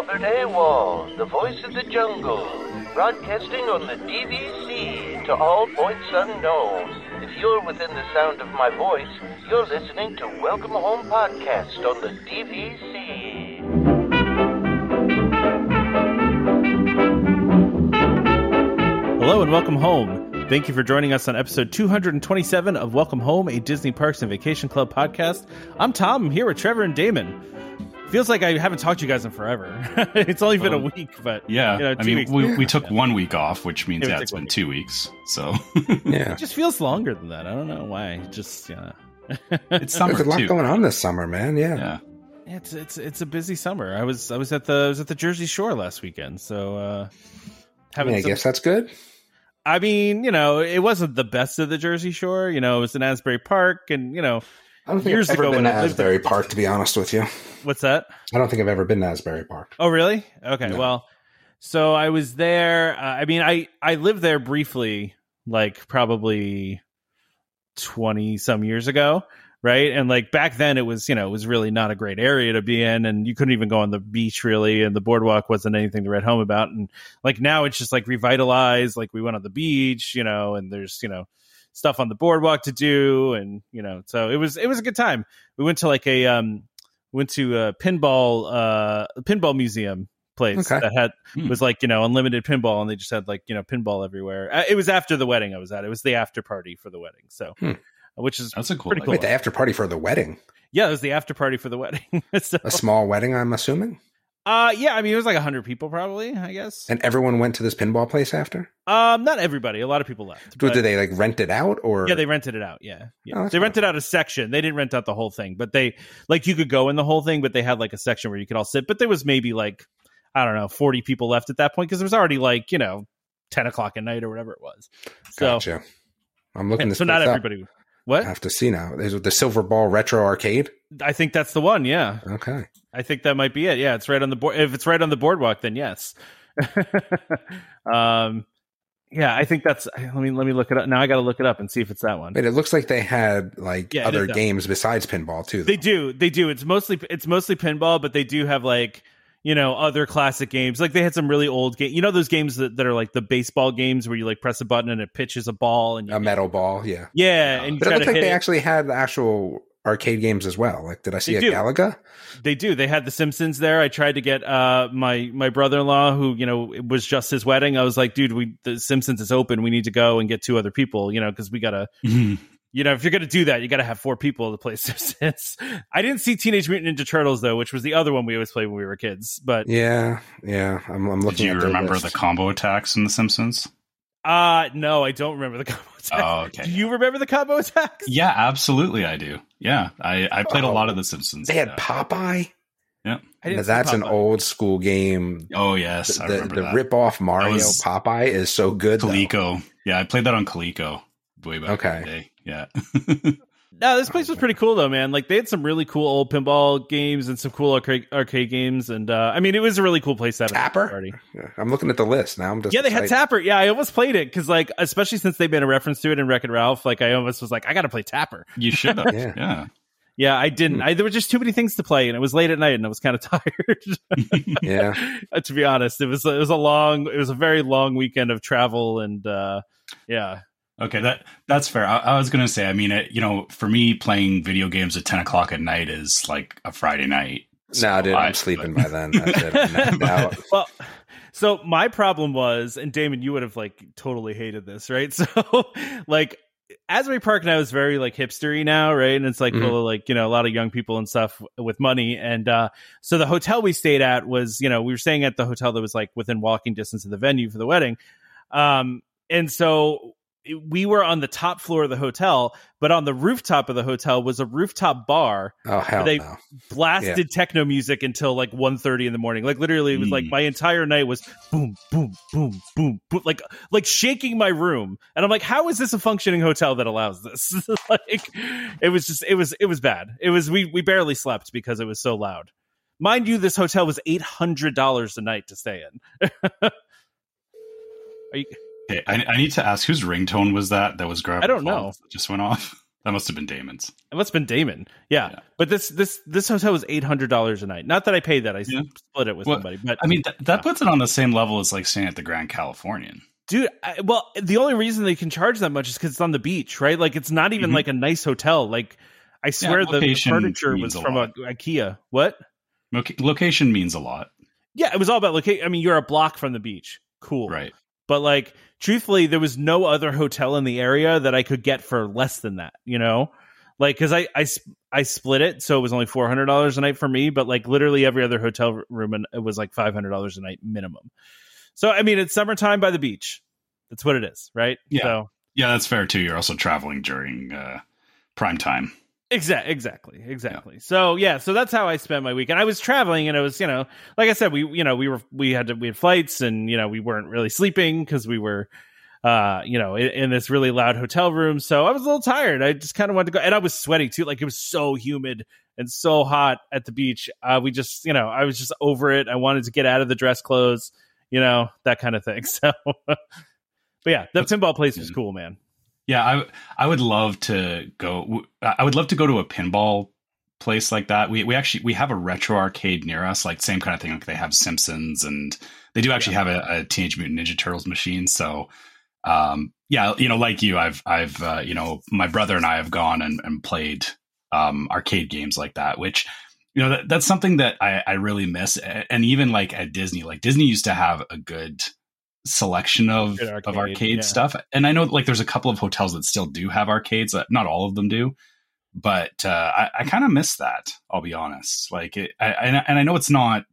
Albert Awol, the voice of the jungle, broadcasting on the DVC to all points unknown. If you're within the sound of my voice, you're listening to Welcome Home Podcast on the DVC. Hello and welcome home. Thank you for joining us on episode 227 of Welcome Home, a Disney Parks and Vacation Club podcast. I'm Tom. I'm here with Trevor and Damon. Feels like I haven't talked to you guys in forever. it's only been a Um, week, but Yeah, you know, I mean, weeks. we, we took one week off, which means Yeah, we yeah, took it's one been week. two weeks. So Yeah. it just feels longer than that. I don't know why. It Just yeah, it's summer There's a lot too. going on this summer, man. Yeah. Yeah, it's it's it's a busy summer. I was I was at the I was at the Jersey Shore last weekend, so uh I having mean, I some- guess that's good. I mean, you know, it wasn't the best of the Jersey Shore. You know, it was in Asbury Park, and you know, I don't think years I've ever ago been to Asbury Park, to be honest with you. what's that? I don't think I've ever been to Asbury Park. Oh, really? Okay. No. Well, so I was there. Uh, I mean, I I lived there briefly, like probably twenty some years ago, right? And like back then, it was you know it was really not a great area to be in, and you couldn't even go on the beach really, and the boardwalk wasn't anything to write home about. And like now, it's just like revitalized. Like we went on the beach, you know, and there's you know stuff on the boardwalk to do, and you know, so it was it was a good time. We went to like a um went to a pinball uh pinball museum place Okay. that had Hmm. was like you know unlimited pinball and they just had like you know pinball everywhere Uh, it was after the wedding i was at it was the after party for the wedding so Hmm. which is that's a cool. Pretty cool. Wait, the after party for the wedding. yeah it was the after party for the wedding so A small wedding, I'm assuming. Uh yeah i mean it was like 100 people probably i guess And everyone went to this pinball place after? um not everybody a lot of people left Did they like rent it out or? yeah they rented it out yeah yeah Oh, they cool. rented out a section they didn't rent out the whole thing but they like you could go in the whole thing but they had like a section where you could all sit but there was maybe like i don't know 40 people left at that point because there was already like you know 10 o'clock at night or whatever it was so Gotcha. I'm looking this so not up. What I have to see now. Is it the Silverball Retro Arcade? I think that's the one. Yeah, Okay. I think that might be it. Yeah, it's right on the board. If it's right on the boardwalk, then yes. um, yeah, I think that's. Let me let me look it up now. I got to look it up and see if it's that one. But it looks like they had like Yeah, other games besides pinball too. They do, they do. It's mostly it's mostly pinball, but they do have like you know other classic games. Like they had some really old game. You know those games that, that are like the baseball games where you like press a button and it pitches a ball and you, A metal ball, yeah. yeah, and you But it try looked to like hit they it. actually had the actual arcade games as well. Like, did I see They a do. Galaga? They do. They had the Simpsons there. I tried to get uh my my brother in law who you know it was just his wedding. I was like, dude, we the Simpsons is open. We need to go and get two other people. You know, because we gotta. Mhm. You know, if you're gonna do that, you gotta have four people to play Simpsons. I didn't see Teenage Mutant Ninja Turtles though, which was the other one we always played when we were kids. But Yeah, yeah. I'm, I'm Did looking. you at their remember list. the combo attacks in The Simpsons? uh no, I don't remember the combo attack. Oh, okay. Do you remember the combo attacks? Yeah, absolutely, I do. Yeah, I, I played a Oh. lot of The Simpsons. They had yeah. Popeye. Yeah, Now, that's an old school game. Oh yes, The, I the, remember the that. rip off Mario was- Popeye is so good. though. Yeah, I played that on Coleco way back Okay. in the day. Yeah. No, this place was pretty cool though, man. Like they had some really cool old pinball games and some cool arcade, arcade games, and uh, I mean, it was a really cool place to have Tapper? party. Yeah, I'm looking at the list now. I'm just Yeah, they had. Tapper. Yeah, I almost played it because, like, especially since they've been a reference to it in Wreck It Ralph, like, I almost was like, I got to play Tapper. you should have. Yeah. yeah. Yeah, I didn't. I, there were just too many things to play, and it was late at night, and I was kind of tired. Yeah, Uh, to be honest, it was it was a long, it was a very long weekend of travel, and uh, yeah, Okay, that that's fair. I, I was gonna say, I mean, it, you know, for me, playing video games at ten o'clock at night is like a Friday night. no, dude, I- I'm sleeping by then. That's it. I'm knocked out. well so my problem was and damon you would have like totally hated this right so like asbury park now is very like hipstery now right and it's like Mhm. full like you know a lot of young people and stuff with money and uh so the hotel we stayed at was you know we were staying at the hotel that was like within walking distance of the venue for the wedding um and so we were on the top floor of the hotel, but on the rooftop of the hotel was a rooftop bar. Oh hell They- no! blasted techno music until like 1.30 in the morning. Like literally it was like Mm. my entire night was boom boom boom boom boom like like shaking my room. And i'm like how is this a functioning hotel that allows this? Like it was just it was it was bad. It was we we barely slept because it was so loud. Mind you this hotel was $800 a night to stay in. Are you Okay, I, I need to ask whose ringtone was that? That was grabbing. I don't know. Just went off. That must have been Damon's. It must have been Damon. Yeah. Yeah. But this this this hotel was eight hundred dollars a night. Not that I paid that. I Yeah. split it with Well, somebody. But I mean, th- that Yeah. puts it on the same level as like staying at the Grand Californian. dude, I, well, the only reason they can charge that much is because it's on the beach, right? Like it's not even Mhm. like a nice hotel. Like I swear the, the furniture was a from a. IKEA. What? Loca- location means a lot, Yeah, it was all about location. I mean, you're a block from the beach. Cool. right? But like, truthfully, there was no other hotel in the area that I could get for less than that. You know, like because I I sp- I split it, so it was only four hundred dollars a night for me. But like, literally every other hotel room, and it was like five hundred dollars a night minimum. So I mean, it's summertime by the beach. That's what it is, right? Yeah. So Yeah, that's fair too. You're also traveling during uh, prime time. Exactly, exactly, exactly. So yeah, so that's how I spent my weekend. I was traveling, and it was you know, like I said, we you know we were we had to, we had flights, and you know we weren't really sleeping because we were, uh, you know, in, in this really loud hotel room. So I was a little tired. I just kind of wanted to go, and I was sweaty too. Like it was so humid and so hot at the beach. Uh, we just you know I was just over it. I wanted to get out of the dress clothes, you know, that kind of thing. So, but yeah, the pinball place was cool, man. Yeah, I I would love to go. I would love to go to a pinball place like that. We we actually we have a retro arcade near us, like same kind of thing. Like they have Simpsons, and they do actually have a, a Teenage Mutant Ninja Turtles machine. So, um, yeah, you know, like you, I've I've uh, you know, my brother and I have gone and, and played um, arcade games like that, which you know that, that's something that I, I really miss. And even like at Disney, like Disney used to have a good selection of Good of arcade, arcade yeah. stuff. And I know like there's a couple of hotels that still do have arcades. Not all of them do, but uh, I, I kind of miss that. I'll be honest. Like, it, I, and and I know it's not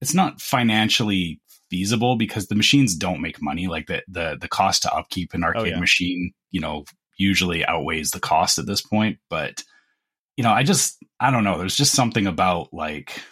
it's not financially feasible because the machines don't make money. Like the the the cost to upkeep an arcade yeah. machine, you know, usually outweighs the cost at this point. But you know, I just I don't know. There's just something about like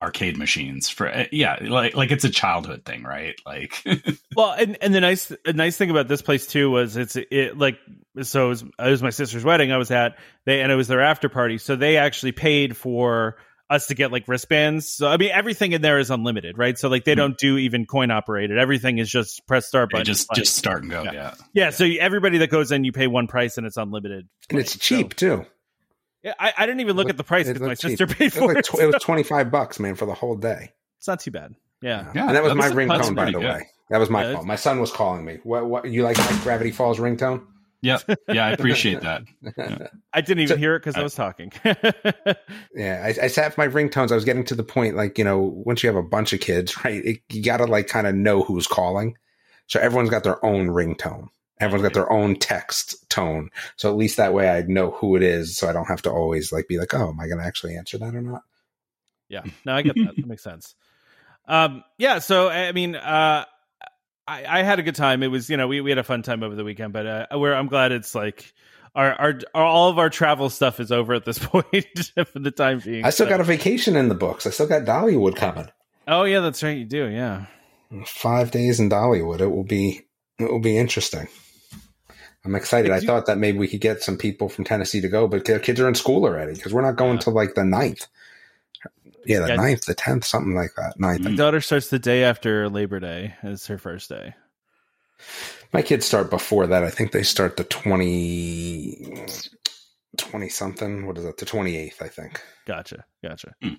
arcade machines for uh, yeah like like it's a childhood thing right like Well, and and the nice a nice thing about this place too was it's it like so it was, it was my sister's wedding I was at they and it was their after party so they actually paid for us to get like wristbands so I mean everything in there is unlimited right so like they Mhm. don't do even coin operated everything is just press start Yeah, button just play. just start and go Yeah. yeah yeah so you- everybody that goes in you pay one price and it's unlimited and it's play. cheap too. So, yeah I, I didn't even look Look- at the price it because my looked cheap. sister paid for was, like it tw- it was twenty five bucks, man, for the whole day. it's not too bad yeah Yeah, and that was my that's- that's ringtone, by the good. way. That was my Yeah, that's- fault. My son was calling me. What? What? You like my Gravity Falls ringtone? yeah yeah i appreciate that I didn't even So- hear it because I I- was talking Yeah, I, I sat for my ringtones. I was getting to the point, like you know, once you have a bunch of kids, right? It, you got to like kind of know who's calling. So everyone's got their own ringtone. Everyone's got their own text tone. So at least that way I know who it is. So I don't have to always like be like, oh, am I going to actually answer that or not? Yeah, no, I get that. that makes sense. Um, yeah, so I mean, uh, I, I had a good time. It was, you know, we, we had a fun time over the weekend, but uh, we're I'm glad it's like our, our our all of our travel stuff is over at this point for the time being. I still So- got a vacation in the books. I still got Dollywood coming. Oh yeah, that's right. You do. Yeah. Five days in Dollywood. It will be it will be interesting. I'm excited. I you- thought that maybe we could get some people from Tennessee to go, but their kids are in school already because we're not going Yeah. till like the 9th. Yeah, the Yeah. ninth, the tenth, something like that. Ninth. My Mm. daughter starts the day after Labor Day. It's her first day. My kids start before that. I think they start the 20, 20 something. What is it? The 28th, I think. Gotcha. Gotcha. Hmm.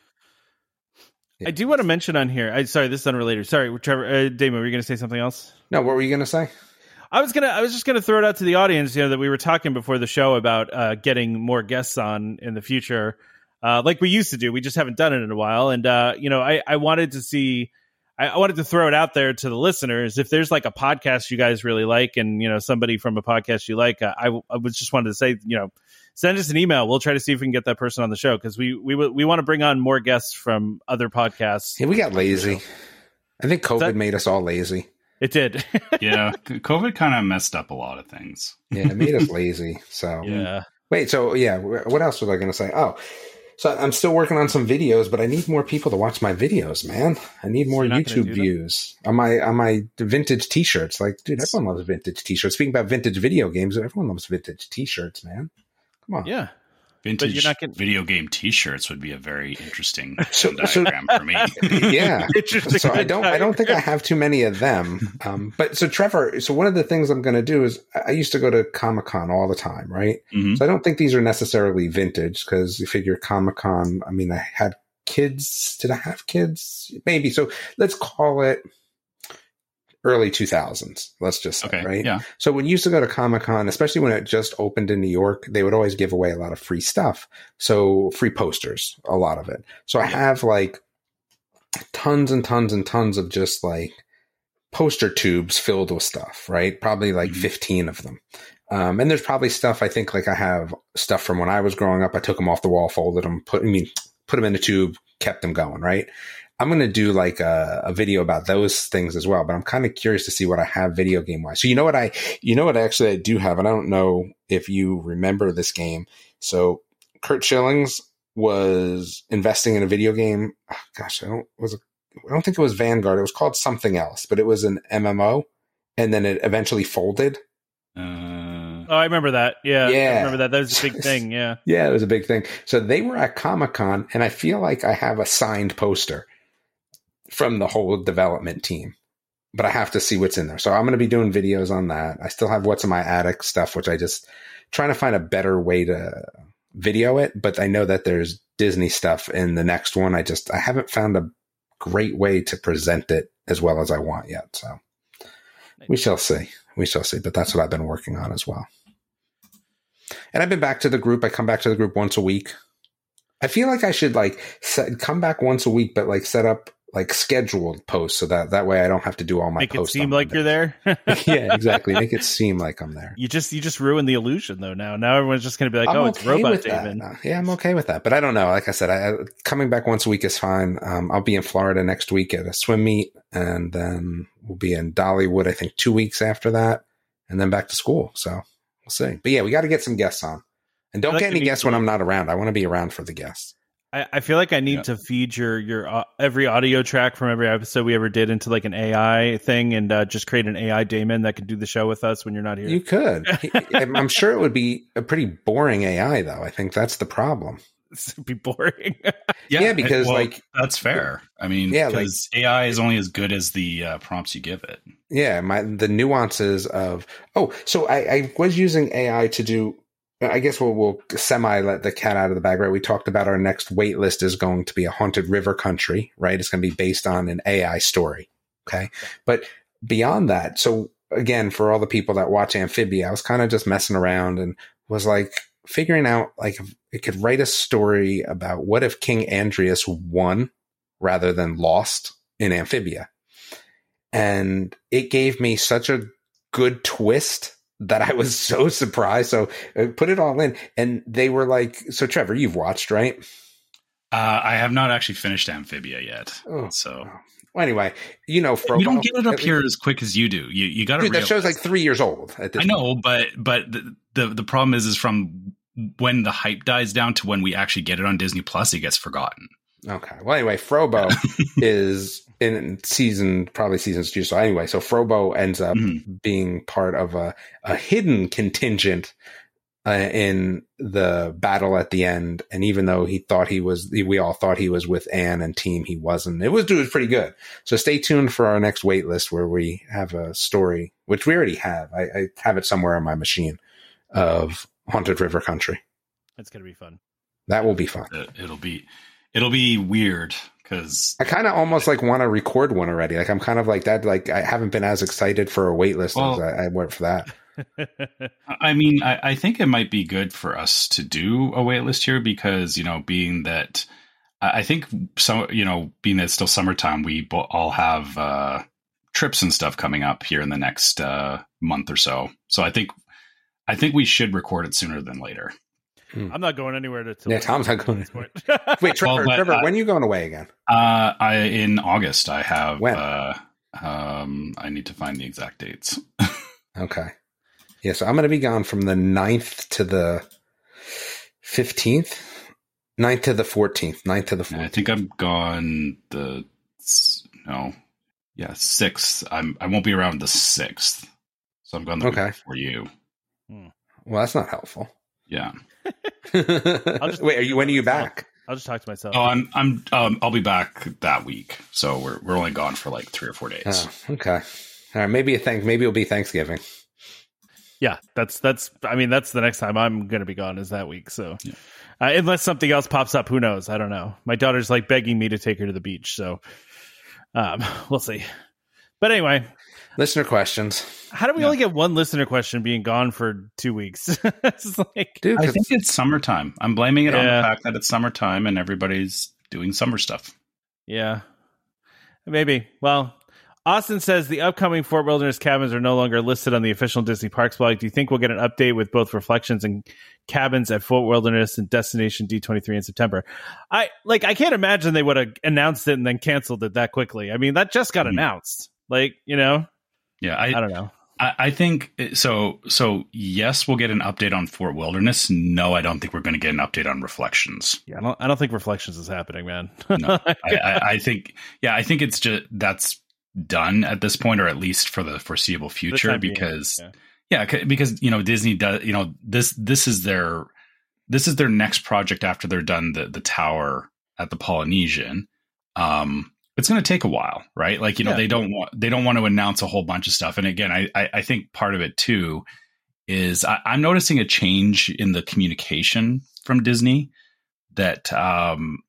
I do want to mention on here. I sorry, this is unrelated. Sorry, Trevor, uh, Damon, were you going to say something else? No, what were you going to say? I was gonna, I was just gonna throw it out to the audience. You know that we were talking before the show about uh, getting more guests on in the future, uh, like we used to do. We just haven't done it in a while, and uh, you know, I, I wanted to see, I, I wanted to throw it out there to the listeners. If there's like a podcast you guys really like, and you know somebody from a podcast you like, uh, I, I was just wanted to say, you know, send us an email. We'll try to see if we can get that person on the show because we we we want to bring on more guests from other podcasts. Yeah, we got lazy. I think COVID that- made us all lazy. It did, yeah covid kind of messed up a lot of things Yeah, it made us lazy. So yeah. wait, so yeah, what else was I going to say? Oh, so I'm still working on some videos, but I need more people to watch my videos, man. I need more you're not gonna YouTube views on my on my vintage T-shirts. Like, dude, everyone loves vintage T-shirts. Speaking about vintage video games, everyone loves vintage T-shirts, man. Come on, Yeah. Vintage you're not getting- video game T-shirts would be a very interesting So- Venn so- diagram for me. yeah. Interesting. so I don't I don't think I have too many of them. Um, but so Trevor, so one of the things I'm going to do is I used to go to Comic Con all the time, right? Mhm. So I don't think these are necessarily vintage because you figure Comic Con. I mean, I had kids. Did I have kids? Maybe. So let's call it early 2000s. Let's just say, Okay, right? yeah, So when you used to go to Comic Con, especially when it just opened in New York, they would always give away a lot of free stuff. So free posters, a lot of it. So I have like tons and tons and tons of just like poster tubes filled with stuff, right? Probably like Mhm. 15 of them. Um, and there's probably stuff I think like I have stuff from when I was growing up. I took them off the wall, folded them, put, I mean, put them in a tube, kept them going, right? I'm going to do like a, a video about those things as well, but I'm kind of curious to see what I have video game wise. So you know what I, you know what actually I do have, and I don't know if you remember this game. So Curt Schillings was investing in a video game. Oh, gosh, I don't was it, I don't think it was Vanguard. It was called something else, but it was an MMO, and then it eventually folded. uh, Oh, I remember that. Yeah, I Yeah. remember that. That was a big thing. Yeah. Yeah, it was a big thing. So they were at Comic Con, and I feel like I have a signed poster from the whole development team, but I have to see what's in there. So I'm going to be doing videos on that. I still have what's in my attic stuff, which I just trying to find a better way to video it. But I know that there's Disney stuff in the next one. I just I haven't found a great way to present it as well as I want yet. So we shall see. We shall see. But that's what I've been working on as well. And I've been back to the group. I come back to the group once a week. I feel like I should like set, come back once a week, but like set up like scheduled posts so that that way I don't have to do all my Make it posts. seem on like you're there. yeah, exactly. Make it seem like I'm there. You just you just ruined the illusion though. Now now everyone's just gonna be like, I'm oh, it's robot. David. Uh, Yeah, I'm okay with that. But I don't know. Like I said, I, coming back once a week is fine. Um, I'll be in Florida next week at a swim meet, and then we'll be in Dollywood. I think two weeks after that, and then back to school. So we'll see. But yeah, we got to get some guests on, and don't That get any guests when. I'm not around. I want to be around for the guests. I, I feel like I need Yeah. to feed your your uh, every audio track from every episode we ever did into like an AI thing and uh, just create an AI Damon that can do the show with us when you're not here. You could. I'm I'm sure it would be a pretty boring AI, though. I think that's the problem. It'd be boring. Yeah, because, like- that's fair. I mean, Yeah, like- because AI is only as good as the uh, prompts you give it. Yeah, my the nuances of oh, so I, I was using AI to do. I guess we'll, we'll semi let the cat out of the bag, right? We talked about our next wait list is going to be a haunted river country, right? It's going to be based on an AI story. Okay. But beyond that, so again, for all the people that watch Amphibia, I was kind of just messing around and was like figuring out like it could write a story about what if King Andrias won rather than lost in Amphibia. And it gave me such a good twist that I was so surprised. So I put it all in and they were like, so Trevor, you've watched, right? Uh, I have not actually finished Amphibia yet, Oh, so Well, anyway, you know, Frobo you don't get it up here as quick as you do. You you got to. That show's like three years old at this I know, but but the, the the problem is is from when the hype dies down to when we actually get it on Disney Plus, it gets forgotten. Okay. Well, anyway, Frobo is in season, probably seasons two. So anyway, so Frobo ends up Mhm. being part of a, a hidden contingent uh, in the battle at the end. And even though he thought he was, we all thought he was with Anne and team, he wasn't. It was, it was pretty good. So stay tuned for our next wait list where we have a story, which we already have. I, I have it somewhere on my machine of Haunted River Country. It's gonna be fun. That will be fun. It'll be it'll be weird because I kind of almost like want to record one already. Like I'm kind of like that. Like I haven't been as excited for a wait list as I, I went for that. I mean, I, I think it might be good for us to do a waitlist here because, you know, being that I I think some, you know, being that it's still summertime, we all have uh, trips and stuff coming up here in the next uh, month or so. So I think, I think we should record it sooner than later. I'm not going anywhere to. to Yeah, Tom's not going at point. Wait, Trevor, Well, but, Trevor, uh, when are you going away again? Uh, I in August I have. When? Uh, um, I need to find the exact dates. Okay. Yeah, so I'm going to be gone from the 9th to the 15th. 9th to the 14th. 9th to the 14th. I think I'm gone the no, yeah, sixth. I'm I won't be around the sixth, so I'm gone the Okay. week before you. Well, that's not helpful. Yeah. just, Wait, are you? When are you back? I'll, I'll just talk to myself. Oh, I'm. I'm. Um, I'll be back that week. So we're we're only gone for like three or four days. Oh, okay. All right. Maybe a thank. Maybe it'll be Thanksgiving. Yeah, that's that's. I mean, that's the next time I'm going to be gone is that week. So, yeah. uh, unless something else pops up, who knows? I don't know. My daughter's like begging me to take her to the beach, so um, we'll see. But anyway, listener questions. How do we yeah. only get one listener question being gone for two weeks? it's like, Dude, I think it's summertime. I'm blaming it yeah. on the fact that it's summertime and everybody's doing summer stuff. Yeah, maybe. Well, Austin says the upcoming Fort Wilderness cabins are no longer listed on the official Disney Parks blog. Do you think we'll get an update with both reflections and cabins at Fort Wilderness and Destination D23 in September? I like I can't imagine they would have announced it and then canceled it that quickly. I mean, that just got mm-hmm. announced. Like, you know? Yeah, I, I don't know. I, I think so. So yes, we'll get an update on Fort Wilderness. No, I don't think we're going to get an update on Reflections. Yeah, I don't. I don't think Reflections is happening, man. no, I, I, I think. Yeah, I think it's just that's done at this point, or at least for the foreseeable future, because yeah. yeah, because you know Disney does. You know this this is their this is their next project after they're done the the tower at the Polynesian. Um, it's going to take a while, right? Like you know yeah. they don't want they don't want to announce a whole bunch of stuff. And again, I I, I think part of it too is I, I'm noticing a change in the communication from Disney that um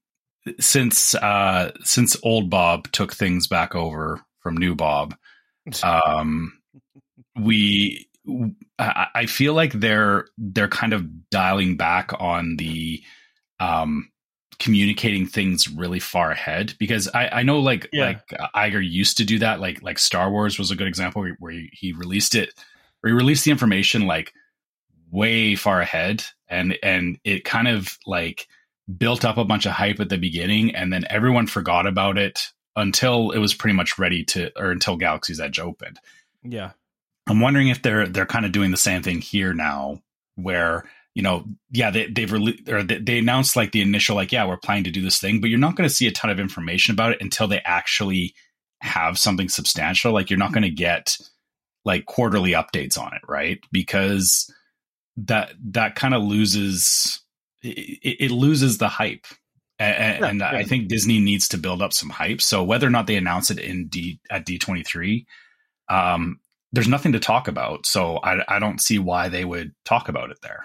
since uh since old Bob took things back over from New Bob. Um, we, I, I feel like they're they're kind of dialing back on the um, communicating things really far ahead because I, I know like yeah. like Iger used to do that like like Star Wars was a good example where, where he, he released it where he released the information like way far ahead and and it kind of like built up a bunch of hype at the beginning and then everyone forgot about it until it was pretty much ready to, or until Galaxy's Edge opened. Yeah, I'm wondering if they're they're kind of doing the same thing here now, where you know, yeah, they, they've released or they, they announced like the initial like, yeah, we're planning to do this thing, but you're not going to see a ton of information about it until they actually have something substantial. Like you're not going to get like quarterly updates on it, right? Because that that kind of loses it, it, loses the hype and, yeah, and yeah. I think Disney needs to build up some hype. So whether or not they announce it in D at D twenty three, um, there's nothing to talk about. So I, I don't see why they would talk about it there.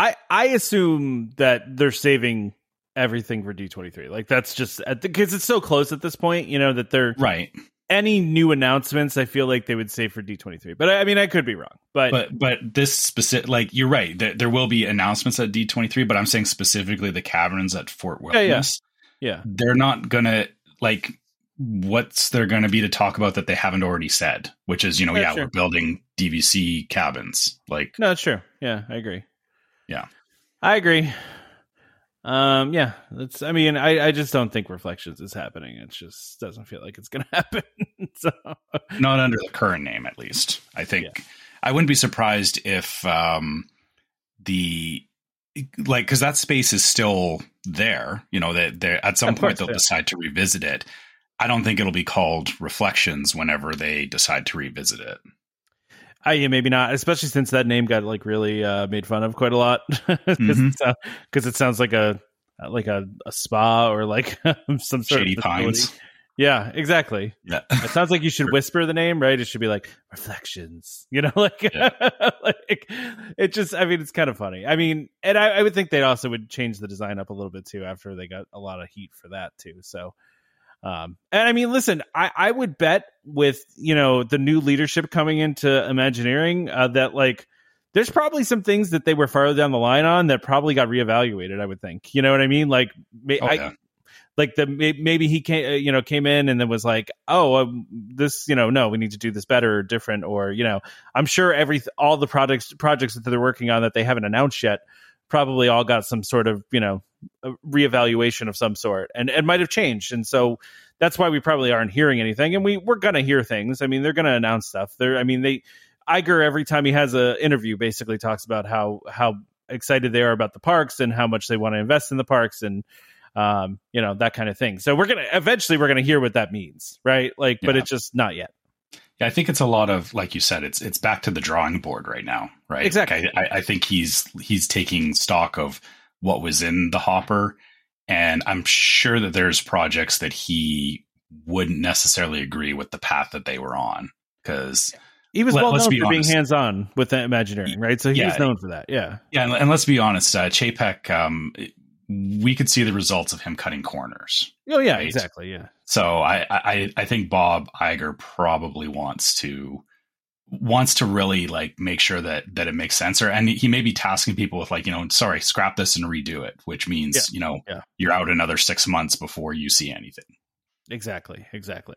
I I assume that they're saving everything for D twenty three. Like that's just because it's so close at this point. You know that they're right any new announcements I feel like they would say for D23. But I mean I could be wrong. But but but this specific like you're right. There, there will be announcements at D23, but I'm saying specifically the caverns at Fort Wilderness. Yeah. yeah. They're not going to like what's there going to be to talk about that they haven't already said, which is, you know, yeah, yeah we're building DVC cabins. Like No, it's true. Yeah, I agree. Yeah. I agree. Um, yeah, that's. I mean, I, I just don't think reflections is happening. It just doesn't feel like it's going to happen. so. Not under the current name, at least. I think yeah. I wouldn't be surprised if um the like because that space is still there. You know that they at some of point course, they'll yeah. decide to revisit it. I don't think it'll be called reflections whenever they decide to revisit it. I yeah, maybe not, especially since that name got like really uh, made fun of quite a lot because mm-hmm. it, it, sounds like a like a, a spa or like some sort Shady of pines. Yeah, exactly. Yeah, it sounds like you should whisper the name, right? It should be like reflections, you know, like, yeah. like it just. I mean, it's kind of funny. I mean, and I, I would think they also would change the design up a little bit too after they got a lot of heat for that too. So, um, and I mean, listen, I, I would bet with you know the new leadership coming into Imagineering uh, that like there's probably some things that they were farther down the line on that probably got reevaluated. I would think, you know what I mean? Like, oh, I, like the maybe he came, uh, you know, came in and then was like, oh, um, this, you know, no, we need to do this better or different, or you know, I'm sure every all the projects projects that they're working on that they haven't announced yet probably all got some sort of you know reevaluation of some sort and it might have changed and so that's why we probably aren't hearing anything and we we're gonna hear things i mean they're gonna announce stuff there i mean they Iger every time he has an interview basically talks about how how excited they are about the parks and how much they want to invest in the parks and um, you know that kind of thing. So we're gonna eventually we're gonna hear what that means, right? Like, yeah. but it's just not yet. Yeah, I think it's a lot of like you said, it's it's back to the drawing board right now, right? Exactly. Like, I, I think he's he's taking stock of what was in the hopper, and I'm sure that there's projects that he wouldn't necessarily agree with the path that they were on because He was Let- well known be for being hands on with the Imagineering, right? So he Yeah. was known for that. Yeah. yeah, and, and let's be honest, uh, Chapek, um, we could see the results of him cutting corners. Oh yeah, Right. exactly. Yeah. So I, I I think Bob Iger probably wants to wants to really like make sure that that it makes sense or and he may be tasking people with like you know sorry scrap this and redo it which means Yeah, you know yeah. you're out another six months before you see anything Exactly. Exactly.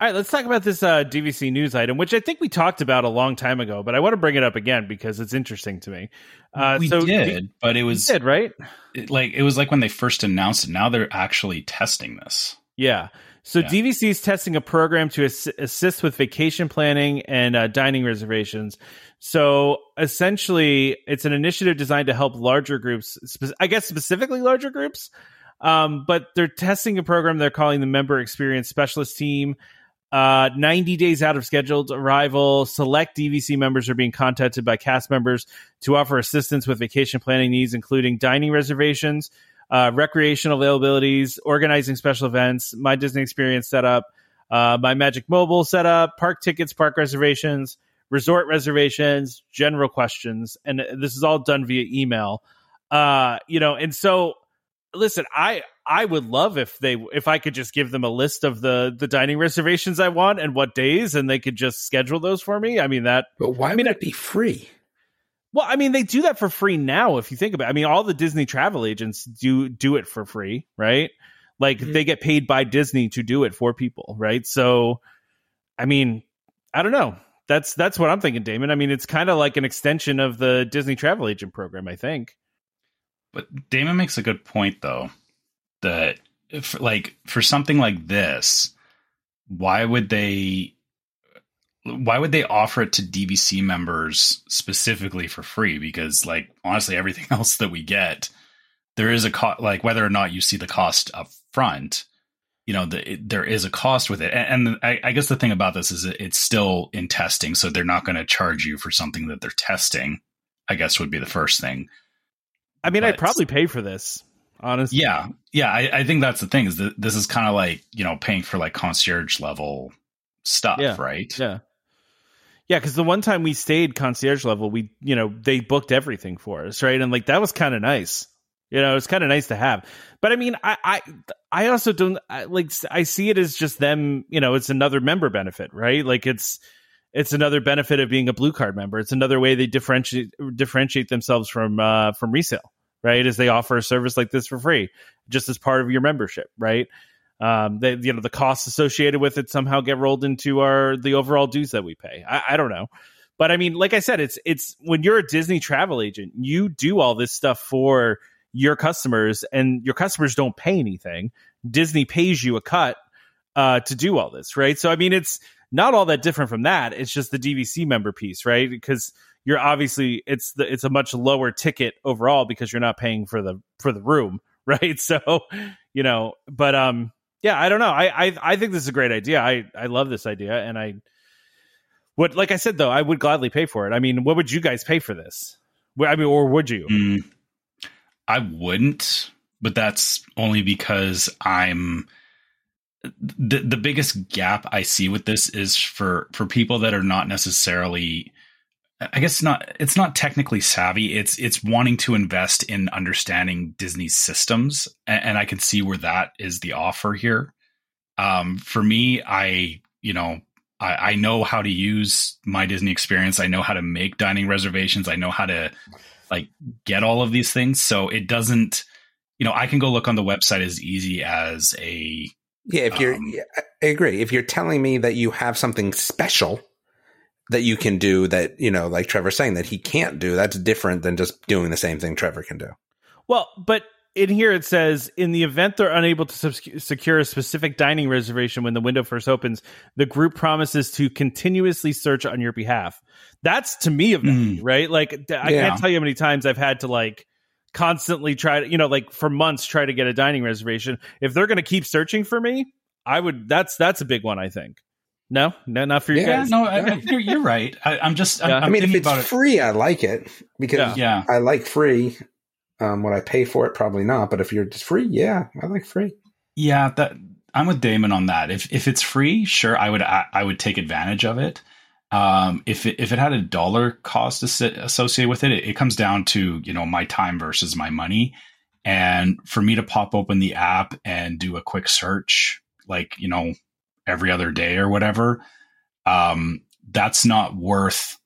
All right, let's talk about this uh, DVC news item, which I think we talked about a long time ago, but I want to bring it up again because it's interesting to me. Uh, we so did but it We was did right? it, like it was like when they first announced it now they're actually testing this Yeah. So Yeah. DVC is testing a program to ass- assist with vacation planning and uh, dining reservations. So essentially, it's an initiative designed to help larger groups, spe- I guess specifically larger groups. Um, but they're testing a program they're calling the Member Experience Specialist Team. Uh, 90 days out of scheduled arrival, select DVC members are being contacted by cast members to offer assistance with vacation planning needs, including dining reservations, uh, recreational availabilities, organizing special events, my Disney experience setup, uh, my Magic Mobile setup, park tickets, park reservations, resort reservations, general questions, and this is all done via email. Uh, you know, and so listen, I I would love if they if I could just give them a list of the the dining reservations I want and what days, and they could just schedule those for me. I mean that But why I mean, would it be free? well, I mean, they do that for free now. If you think about, it. I mean, all the Disney travel agents do do it for free, right? Like Mhm. they get paid by Disney to do it for people, right? So, I mean, I don't know. That's that's what I'm thinking, Damon. I mean, it's kind of like an extension of the Disney travel agent program. I think. But Damon makes a good point though that if, like for something like this, why would they why would they offer it to DVC members specifically for free? Because like honestly, everything else that we get, there is a cost. Like whether or not you see the cost up front, you know, the, it, there is a cost with it. And, and I, I guess the thing about this is it's still in testing, so they're not going to charge you for something that they're testing. I guess would be the first thing. I mean, I'd probably pay for this, honestly. Yeah, yeah. I, I think that's the thing is that this is kind of like you know paying for like concierge level stuff, Yeah. right? Yeah. Yeah, because the one time we stayed concierge level, we you know they booked everything for us, right? And like that was kind of nice. You know, it's kind of nice to have. But I mean, I I I also don't I, like I see it as just them. You know, it's another member benefit, right? Like it's it's another benefit of being a blue card member. It's another way they differentiate differentiate themselves from uh from resale, right? As they offer a service like this for free, just as part of your membership, right? um they you know the costs associated with it somehow get rolled into our the overall dues that we pay. I, I don't know. But i mean like i said it's it's when you're a disney travel agent you do all this stuff for your customers and your customers don't pay anything. Disney pays you a cut uh to do all this right? So i mean it's not all that different from that. It's just the dvc member piece right? Because you're obviously it's the it's a much lower ticket overall because you're not paying for the for the room right so you know but um yeah, I don't know. I, I I think this is a great idea. I I love this idea, and I would like I said though, I would gladly pay for it. I mean, what would you guys pay for this? I mean, or would you? Mm, I wouldn't, but that's only because I'm the the biggest gap I see with this is for for people that are not necessarily I guess not it's not technically savvy. It's it's wanting to invest in understanding Disney's systems and, and I can see where that is the offer here. Um for me, I you know I, I know how to use my Disney experience. I know how to make dining reservations. I know how to like get all of these things. So it doesn't, you know, I can go look on the website as easy as a Yeah, if you're, Um, yeah, I agree. If you're telling me that you have something special that you can do that, you know, like Trevor's saying that he can't do, that's different than just doing the same thing Trevor can do. Well, but in here it says in the event they're unable to sub- secure a specific dining reservation when the window first opens, the group promises to continuously search on your behalf. That's to me of value, mm. right? Like th- I Yeah. can't tell you how many times I've had to like constantly try to, you know, like for months try to get a dining reservation. If they're going to keep searching for me, I would. That's that's a big one. I think. No, no, not for you Yeah, Yeah, guys. no, I, I- you're, you're right. I, I'm just. I'm, Yeah. I'm I mean, if it's about it. free, I like it because Yeah. I like free. Um, would I pay for it? Probably not. But if you're just free, yeah, I like free. Yeah, that I'm with Damon on that. If if it's free, sure, I would I, I would take advantage of it. Um, if it, if it had a dollar cost associated with it, it, it comes down to you know my time versus my money. And for me to pop open the app and do a quick search, like you know every other day or whatever, um, that's not worth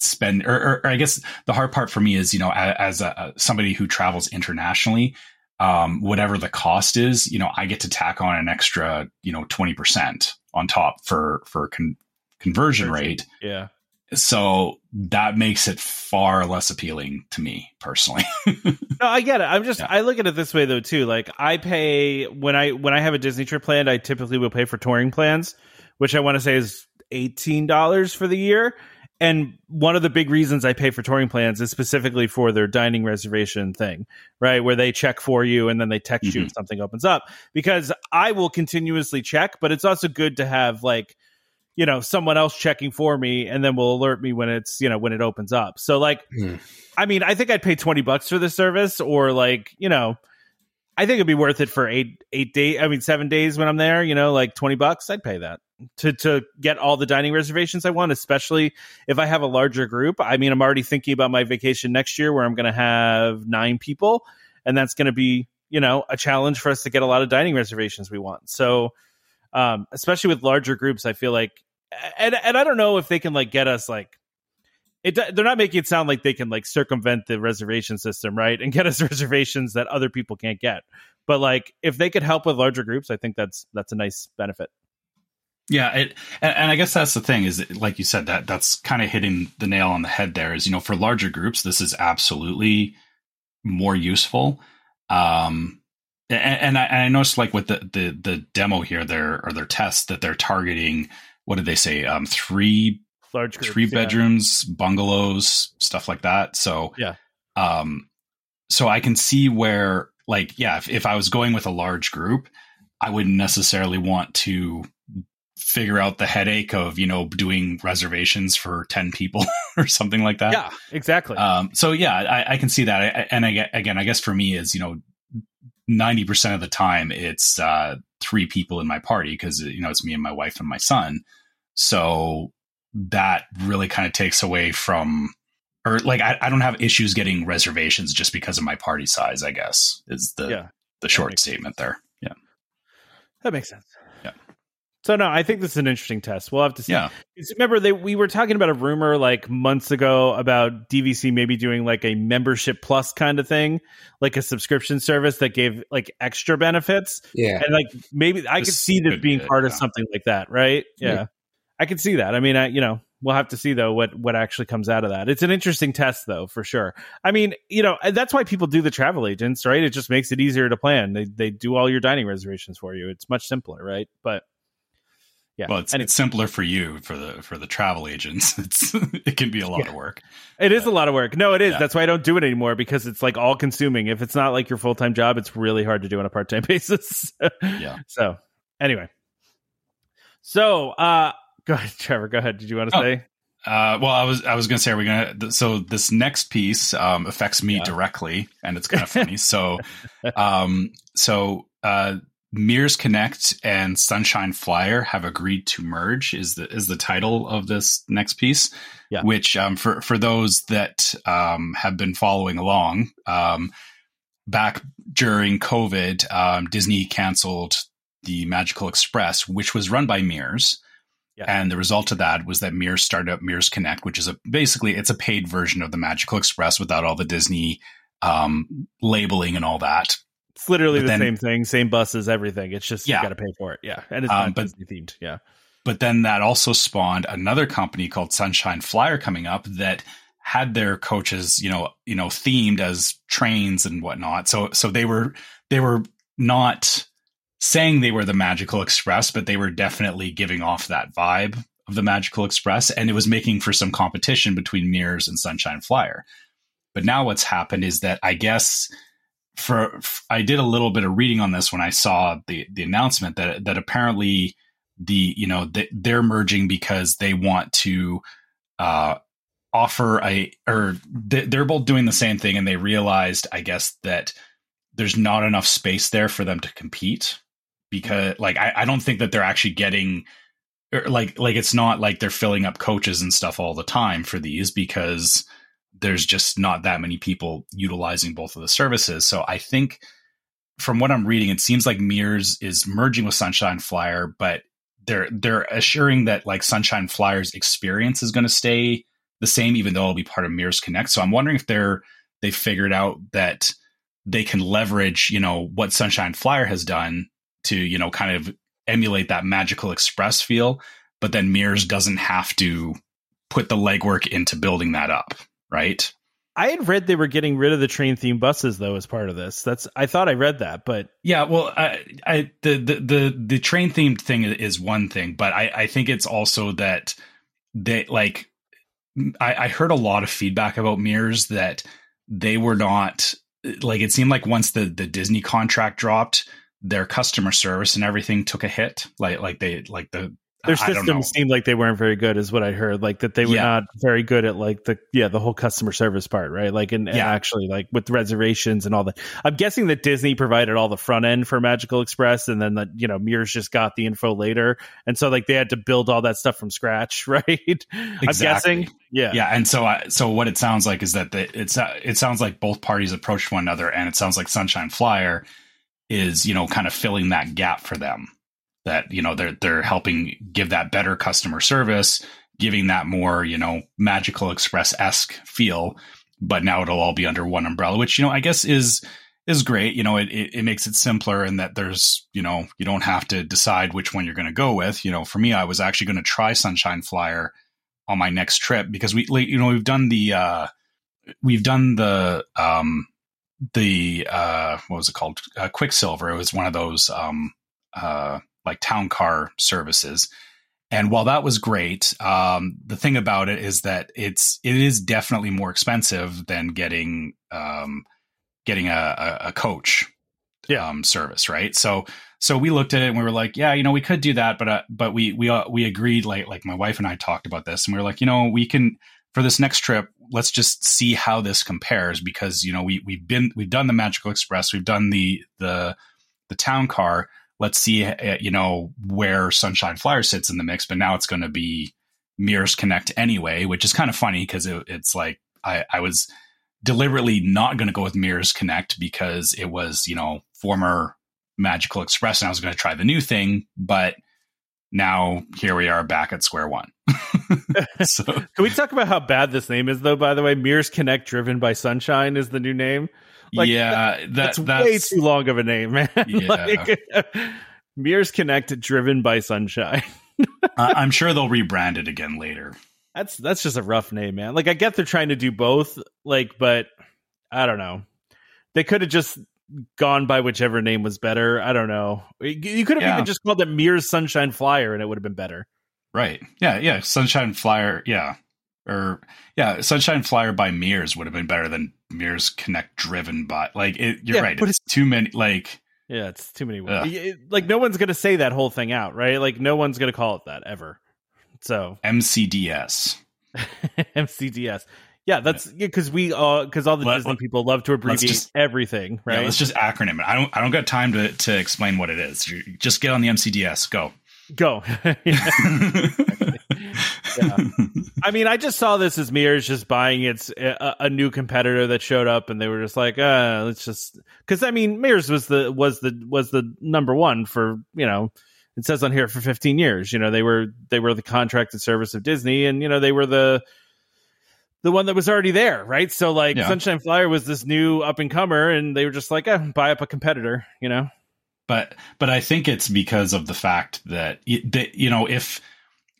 spend. Or, or, or I guess the hard part for me is you know a- as a, somebody who travels internationally, um, whatever the cost is, you know, I get to tack on an extra, you know, 20% on top for, for con- conversion rate. Yeah. So that makes it far less appealing to me personally. No, I get it. I'm just Yeah. I look at it this way though too. Like I pay when I when I have a Disney trip planned, I typically will pay for touring plans, which I want to say is eighteen dollars for the year. And one of the big reasons I pay for touring plans is specifically for their dining reservation thing, right? Where they check for you and then they text you mm-hmm. if something opens up. Because I will continuously check, but it's also good to have like, you know, someone else checking for me and then will alert me when it's, you know, when it opens up. So like Hmm. I mean, I think I'd pay 20 bucks for this service or like, you know, I think it'd be worth it for eight, eight days. I mean, seven days when I'm there, you know, like 20 bucks, I'd pay that to, to get all the dining reservations I want, especially if I have a larger group. I mean, I'm already thinking about my vacation next year where I'm going to have nine people and that's going to be, you know, a challenge for us to get a lot of dining reservations we want. So, um, especially with larger groups, I feel like, and, and I don't know if they can like get us like, it, they're not making it sound like they can like circumvent the reservation system, right? And get us reservations that other people can't get. But like if they could help with larger groups, I think that's that's a nice benefit. Yeah, it, and, and I guess that's the thing is, that, like you said, that that's kind of hitting the nail on the head. There is, you know, for larger groups, this is absolutely more useful. Um, and, and I, and I noticed, like with the the the demo here, there or their test that they're targeting. What did they say? Um, three Large groups, three yeah. bedrooms, bungalows, stuff like that. So Yeah. um, so I can see where, like, yeah, if, if I was going with a large group, I wouldn't necessarily want to figure out the headache of you know doing reservations for 10 people or something like that Yeah, exactly. um so yeah i, I can see that I, I- and I, again i guess for me is you know 90% of the time it's uh three people in my party because you know it's me and my wife and my son so that really kind of takes away from or like I, I don't have issues getting reservations just because of my party size i guess is the yeah, the short makes statement there yeah that makes sense. Yeah. So no, I think this is an interesting test. We'll have to see. yeah Because Remember, they we were talking about a rumor like months ago about DVC maybe doing like a membership plus kind of thing, like a subscription service that gave like extra benefits. Yeah. and like maybe I could see this being be it, part of something like that, right? Yeah. Yeah. I could see that. I mean, I you know we'll have to see though what what actually comes out of that. It's an interesting test though for sure. I mean, you know, that's why people do the travel agents, right? It just makes it easier to plan. They they do all your dining reservations for you. It's much simpler, right? But yeah, well it's, Anyway. it's simpler for you for the for the travel agents it's it can be a lot of work It is a lot of work. No, it is. Yeah. That's why I don't do it anymore because it's like all consuming. If it's not like your full time job, it's really hard to do on a part time basis. Yeah. So anyway, so uh, go ahead, Trevor. Go ahead. Did you want to Oh. say? Uh, well, I was I was gonna say, are we gonna? th- So this next piece um, affects me Yeah. directly, and it's kind of funny. so, um, so uh, Mears Connect and Sunshine Flyer have agreed to merge. Is the is the title of this next piece? Yeah. Which um, for for those that um, have been following along, um, back during COVID, um, Disney canceled the Magical Express, which was run by Mears. Yeah. And the result of that was that Mears started up Mears Connect, which is a basically it's a paid version of the Magical Express without all the Disney um, labeling and all that. It's literally But the then- same thing, same buses, everything. It's just Yeah. you got to pay for it. Yeah, and it's Um, but- Disney themed. Yeah, But then that also spawned another company called Sunshine Flyer coming up that had their coaches, you know, you know, themed as trains and whatnot. So so they were they were not saying they were the Magical Express, but they were definitely giving off that vibe of the Magical Express, and it was making for some competition between Mears and Sunshine Flyer. But now what's happened is that I guess for I did a little bit of reading on this when I saw the the announcement that that apparently the you know they, they're merging because they want to uh, offer a or they're both doing the same thing and they realized i guess that there's not enough space there for them to compete because like i, I don't think that they're actually getting or like like it's not like they're filling up coaches and stuff all the time for these because there's just not that many people utilizing both of the services so i think from what i'm reading it seems like mears is merging with sunshine flyer but they're they're assuring that like sunshine flyer's experience is going to stay the same, even though it'll be part of Mears Connect. So I'm wondering if they're they figured out that they can leverage, you know, what Sunshine Flyer has done to, you know, kind of emulate that magical express feel, but then Mears doesn't have to put the legwork into building that up, right? I had read they were getting rid of the train theme buses though as part of this. That's I thought I read that, but yeah, well, I, I the, the the the train themed thing is one thing, but I I think it's also that they like I, I heard a lot of feedback about Mears that they were not like it seemed like once the the Disney contract dropped, their customer service and everything took a hit. Like like they like the their systems seemed like they weren't very good, is what I heard. Like that they were yeah. not very good at like the yeah the whole customer service part, right? Like and, and yeah. actually like with reservations and all that. I'm guessing that Disney provided all the front end for Magical Express, and then the you know Mears just got the info later, and so like they had to build all that stuff from scratch, right? Exactly. I'm guessing, yeah, yeah. And so I, so what it sounds like is that the, it's uh, it sounds like both parties approached one another, and it sounds like Sunshine Flyer is you know kind of filling that gap for them that you know they're they're helping give that better customer service giving that more you know magical express-esque feel. But now it'll all be under one umbrella which you know i guess is is great. You know it, it, it makes it simpler and that there's you know you don't have to decide which one you're going to go with. You know for me i was actually going to try sunshine flyer on my next trip because we you know we've done the uh we've done the um the uh what was it called uh, quicksilver it was one of those um uh like town car services. And while that was great, um, the thing about it is that it's it is definitely more expensive than getting um, getting a, a, coach yeah. um, service, right? So so we looked at it and we were like, yeah, you know, we could do that, but uh, but we we uh, we agreed like like my wife and I talked about this, and we were like, you know, we can for this next trip, let's just see how this compares because you know we we've been we've done the Magical Express, we've done the the the town car let's see, uh, you know, where Sunshine Flyer sits in the mix. But now it's going to be Mears Connect anyway, which is kind of funny because it, it's like I, I was deliberately not going to go with Mears Connect because it was, you know, former Magical Express and I was going to try the new thing. But now here we are back at square one. so can we talk about how bad this name is though by the way mears connect driven by sunshine is the new name like, yeah, that, that's, that's, way too long of a name, man. Yeah. like, Mears Connect, driven by Sunshine. uh, I'm sure they'll rebrand it again later. That's that's just a rough name, man. Like I get they're trying to do both, like, but I don't know. They could have just gone by whichever name was better. I don't know. You could have yeah. even just called it Mears Sunshine Flyer, and it would have been better. Right? Yeah, yeah. Sunshine Flyer. Yeah, or yeah, Sunshine Flyer by Mears would have been better than Mears Connect driven by. Like it, you're yeah, right. But it's, it's, too many. Like yeah, it's too many. It, like no one's gonna say that whole thing out, right? Like no one's gonna call it that ever. So MCDS. MCDS. Yeah, that's because yeah, we uh because all the Let, Disney people love to abbreviate just, everything, right? Yeah, let's just acronym it. I don't I don't got time to to explain what it is. just get on the MCDS. Go. Go. yeah. I mean, I just saw this as Mears just buying its a, a, new competitor that showed up, and they were just like, uh, let's just because I mean, Mears was the was the was the number one for you know. It says on here for 15 years. You know, they were they were the contracted service of Disney, and you know they were the the one that was already there, right? So like yeah. Sunshine Flyer was this new up and comer, and they were just like, eh, buy up a competitor, you know. But but I think it's because of the fact that that you know if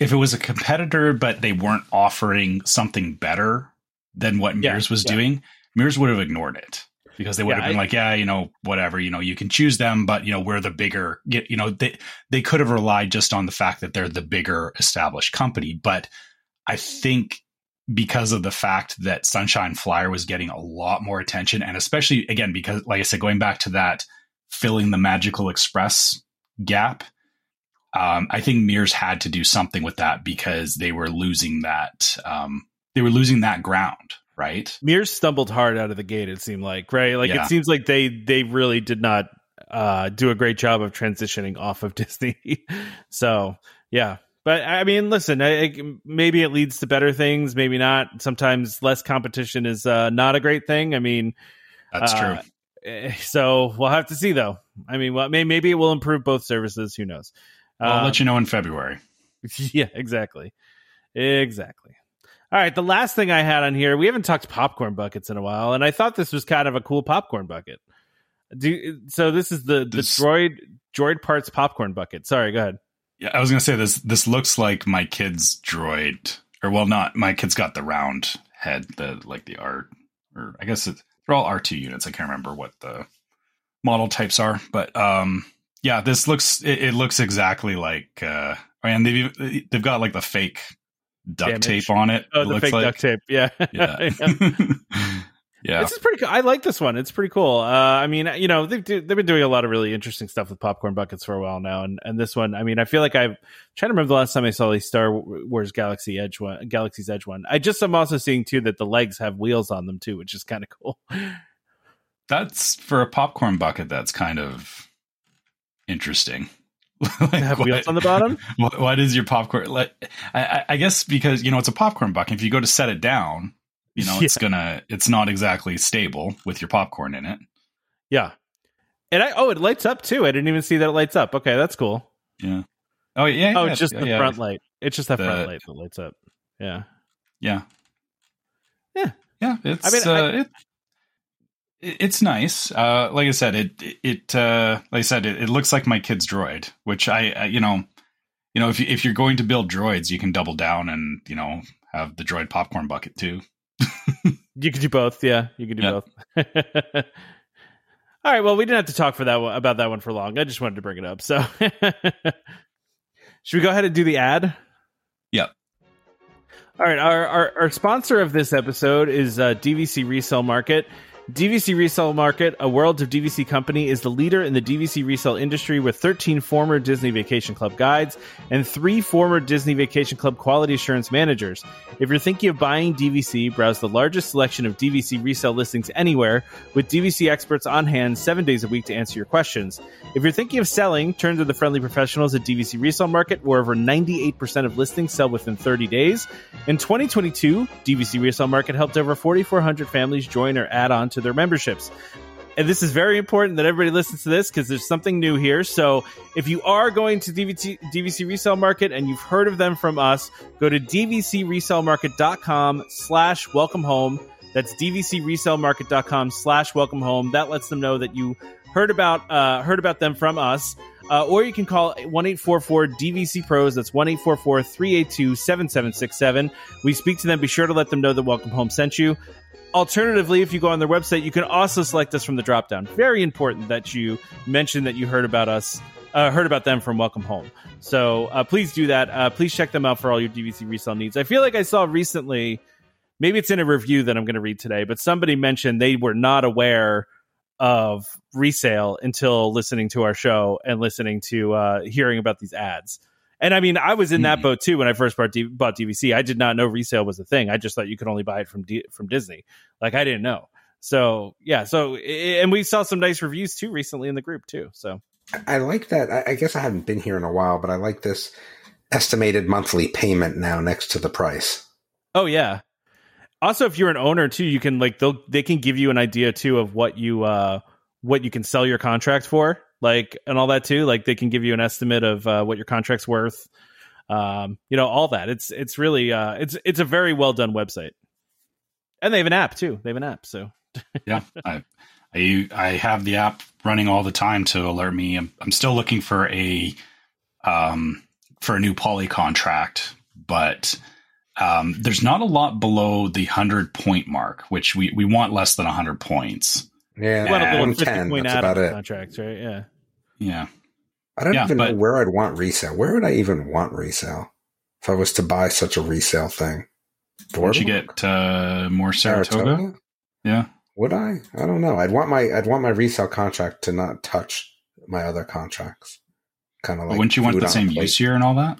if it was a competitor, but they weren't offering something better than what Mears yeah, was yeah. doing, Mears would have ignored it because they would yeah, have been I, like, yeah, you know, whatever, you know, you can choose them, but you know, we're the bigger, you know, they they could have relied just on the fact that they're the bigger established company, but I think because of the fact that Sunshine Flyer was getting a lot more attention, and especially again because, like I said, going back to that filling the Magical Express gap, um, I think Mears had to do something with that because they were losing that. Um, they were losing that ground, right? Mears stumbled hard out of the gate. It seemed like right. Like Yeah. it seems like they they really did not uh, do a great job of transitioning off of Disney. so yeah, but I mean, listen, I, I- maybe it leads to better things. Maybe not. Sometimes less competition is uh, not a great thing. I mean, That's Uh, true. eh, so we'll have to see though. I mean, well, may, maybe it will improve both services. Who knows? I'll Um, let you know in February. yeah, exactly. Exactly. All right, the last thing I had on here, we haven't talked popcorn buckets in a while, and I thought this was kind of a cool popcorn bucket. Do so this is the the This- droid droid parts popcorn bucket. Sorry, go ahead. Yeah, I was gonna say this. This looks like my kid's droid, or well, not my kid's got the round head, the like the art, or I guess it, they're all R two units. I can't remember what the model types are, but um, yeah, this looks it, it looks exactly like, uh, and they've they've got like the fake duct Damage. tape on it. Oh, it the looks fake like. duct tape. Yeah. Yeah, yeah. This is pretty cool. I like this one. It's pretty cool. Uh, I mean, you know, they've, do, they've been doing a lot of really interesting stuff with popcorn buckets for a while now, and and this one, I mean, I feel like I've trying to remember the last time I saw the Star Wars Galaxy Edge one, Galaxy's Edge one. I just am also seeing too that the legs have wheels on them too, which is kind of cool. That's for a popcorn bucket. That's kind of interesting. Like, have what- wheels on the bottom. What, what is your popcorn? Like, I- I guess because you know it's a popcorn bucket. If you go to set it down, you know it's gonna. It's not exactly stable with your popcorn in it. Yeah, and I oh, it lights up too. I didn't even see that it lights up. Okay, that's cool. Yeah. Oh yeah. Oh, yeah, it's just yeah, the yeah. front light. It's just that The- front light that lights up. Yeah. Yeah. Yeah. Yeah. It's. I mean, uh, it, it- it's nice. Uh, like I said, it it uh, like I said, it, it looks like my kid's droid, which I, I you know, you know, if you, if you're going to build droids, you can double down and you know have the droid popcorn bucket too. You could do both. Yeah, you could do Yeah. both. All right. Well, we didn't have to talk for that one, about that one for long. I just wanted to bring it up. So, should we go ahead and do the ad? Yep. All right. Our our, our sponsor of this episode is uh, DVC Resale Market. DVC Resale Market, a World of DVC company, is the leader in the DVC resale industry with 13 former Disney Vacation Club guides and three former Disney Vacation Club quality assurance managers. If you're thinking of buying DVC, browse the largest selection of DVC resale listings anywhere with DVC experts on hand seven days a week to answer your questions. If you're thinking of selling, turn to the friendly professionals at DVC Resale Market, where over 98% of listings sell within 30 days. In 2022, DVC Resale Market helped over 4,400 families join or add on to their memberships. And this is very important that everybody listens to this because there's something new here. So if you are going to DVC, DVC Resale Market and you've heard of them from us, go to dvcresalemarket.com slash welcome home. That's dvcresalemarket.com slash welcome home. That lets them know that you heard about uh, heard about them from us. Uh, or you can call 1844 DVC Pros. That's 1844 382 7767. We speak to them. Be sure to let them know that Welcome Home sent you. Alternatively, if you go on their website, you can also select us from the drop down. Very important that you mention that you heard about us, uh, heard about them from Welcome Home. So uh, please do that. Uh, please check them out for all your DVC resale needs. I feel like I saw recently, maybe it's in a review that I'm going to read today, but somebody mentioned they were not aware of resale until listening to our show and listening to uh, hearing about these ads. And I mean, I was in that Mhm. boat too when I first bought, D- bought DVC. I did not know resale was a thing. I just thought you could only buy it from D- from Disney. Like I didn't know. So yeah. So and we saw some nice reviews too recently in the group too. So I like that. I, I guess I haven't been here in a while, but I like this estimated monthly payment now next to the price. oh yeah. Also, if you're an owner too, you can like they'll they can give you an idea too of what you uh what you can sell your contract for, like and all that too. Like they can give you an estimate of uh, what your contract's worth. Um, you know, all that. It's it's really uh it's it's a very well done website. And they have an app too. They have an app, so yeah, I, I I have the app running all the time to alert me. I'm, I'm still looking for a um for a new poly contract, but um, there's not a lot below the hundred point mark, which we we want less than hundred points. Yeah, You a little 110. That's about it. contract, right? Yeah. Yeah, I don't Yeah, even know where I'd want resale. Where would I even want resale if I was to buy such a resale thing? Would you get uh, more Saratoga, Saratoga? yeah, Would I? I don't know. I'd want my I'd want my resale contract to not touch my other contracts kind of But like. wouldn't you want the same use here and all that?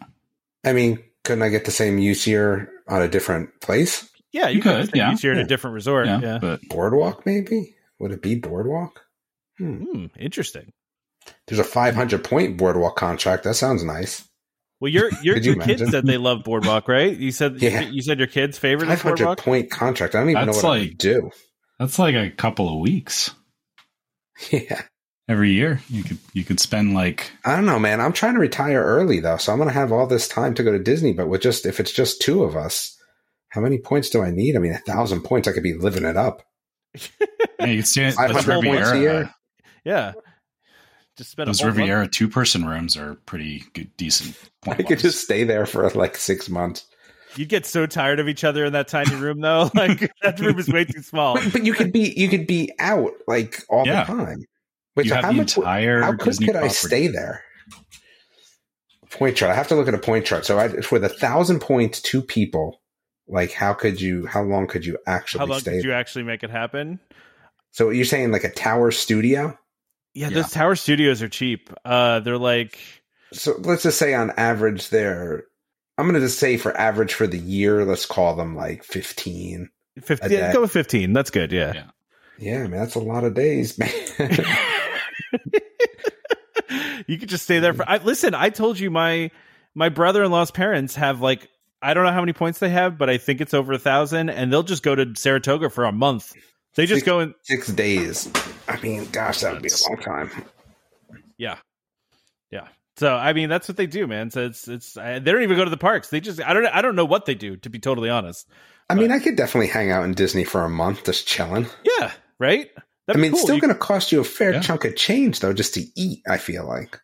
I mean, couldn't I get the same use here on a different place? Yeah, You could. could, yeah. You're in a different resort. Yeah, Yeah. but Boardwalk, maybe? Would it be boardwalk? Hmm. Hmm, interesting. There's a 500 point boardwalk contract. That sounds nice. Well, your your, Could you kids said they love Boardwalk, right? You said Yeah. you said your kids' favorite is 500 Boardwalk. point contract. I don't even That's know what I like- would do. that's like a couple of weeks Yeah. every year. You could you could spend like I don't know, man. I'm trying to retire early though, so I'm going to have all this time to go to Disney. But with just if it's just two of us, how many points do I need? I mean, a thousand points. I could be living it up. yeah, you could stay 500 points a year? Yeah, just spend Those a whole. Riviera two person rooms are pretty good, decent. I point could just stay there for like six months. You'd get so tired of each other in that tiny room, though. Like that room is way too small. But, but you could be you could be out like all Yeah. the time. Wait, you so have how the much? entire How could, Disney could I stay there? Point chart. I have to look at a point chart. So I, with a thousand points, two people. Like, how could you? How long could you actually How long stay? did you actually make it happen? so you're saying like a tower studio? Yeah, Yeah. those tower studios are cheap. Uh, they're like So let's just say on average, they're. I'm going to just say for average for the year, let's call them like 15. fifteen. Yeah, go with fifteen. That's good. Yeah. Yeah. Yeah, man, that's a lot of days, man. you could just stay there for. I, listen, I told you my my brother in law's parents have like I don't know how many points they have, but I think it's over a thousand, and they'll just go to Saratoga for a month. They just Six- go in. Six days. I mean, gosh, that would be a long time. Yeah, yeah. So I mean, that's what they do, man. So it's it's uh, they don't even go to the parks. They just I don't I don't know what they do to be totally honest. I mean, I could definitely hang out in Disney for a month just chilling. Yeah, right. That'd I be mean, it's still going to cost you a fair Yeah. chunk of change, though, just to eat, I feel like.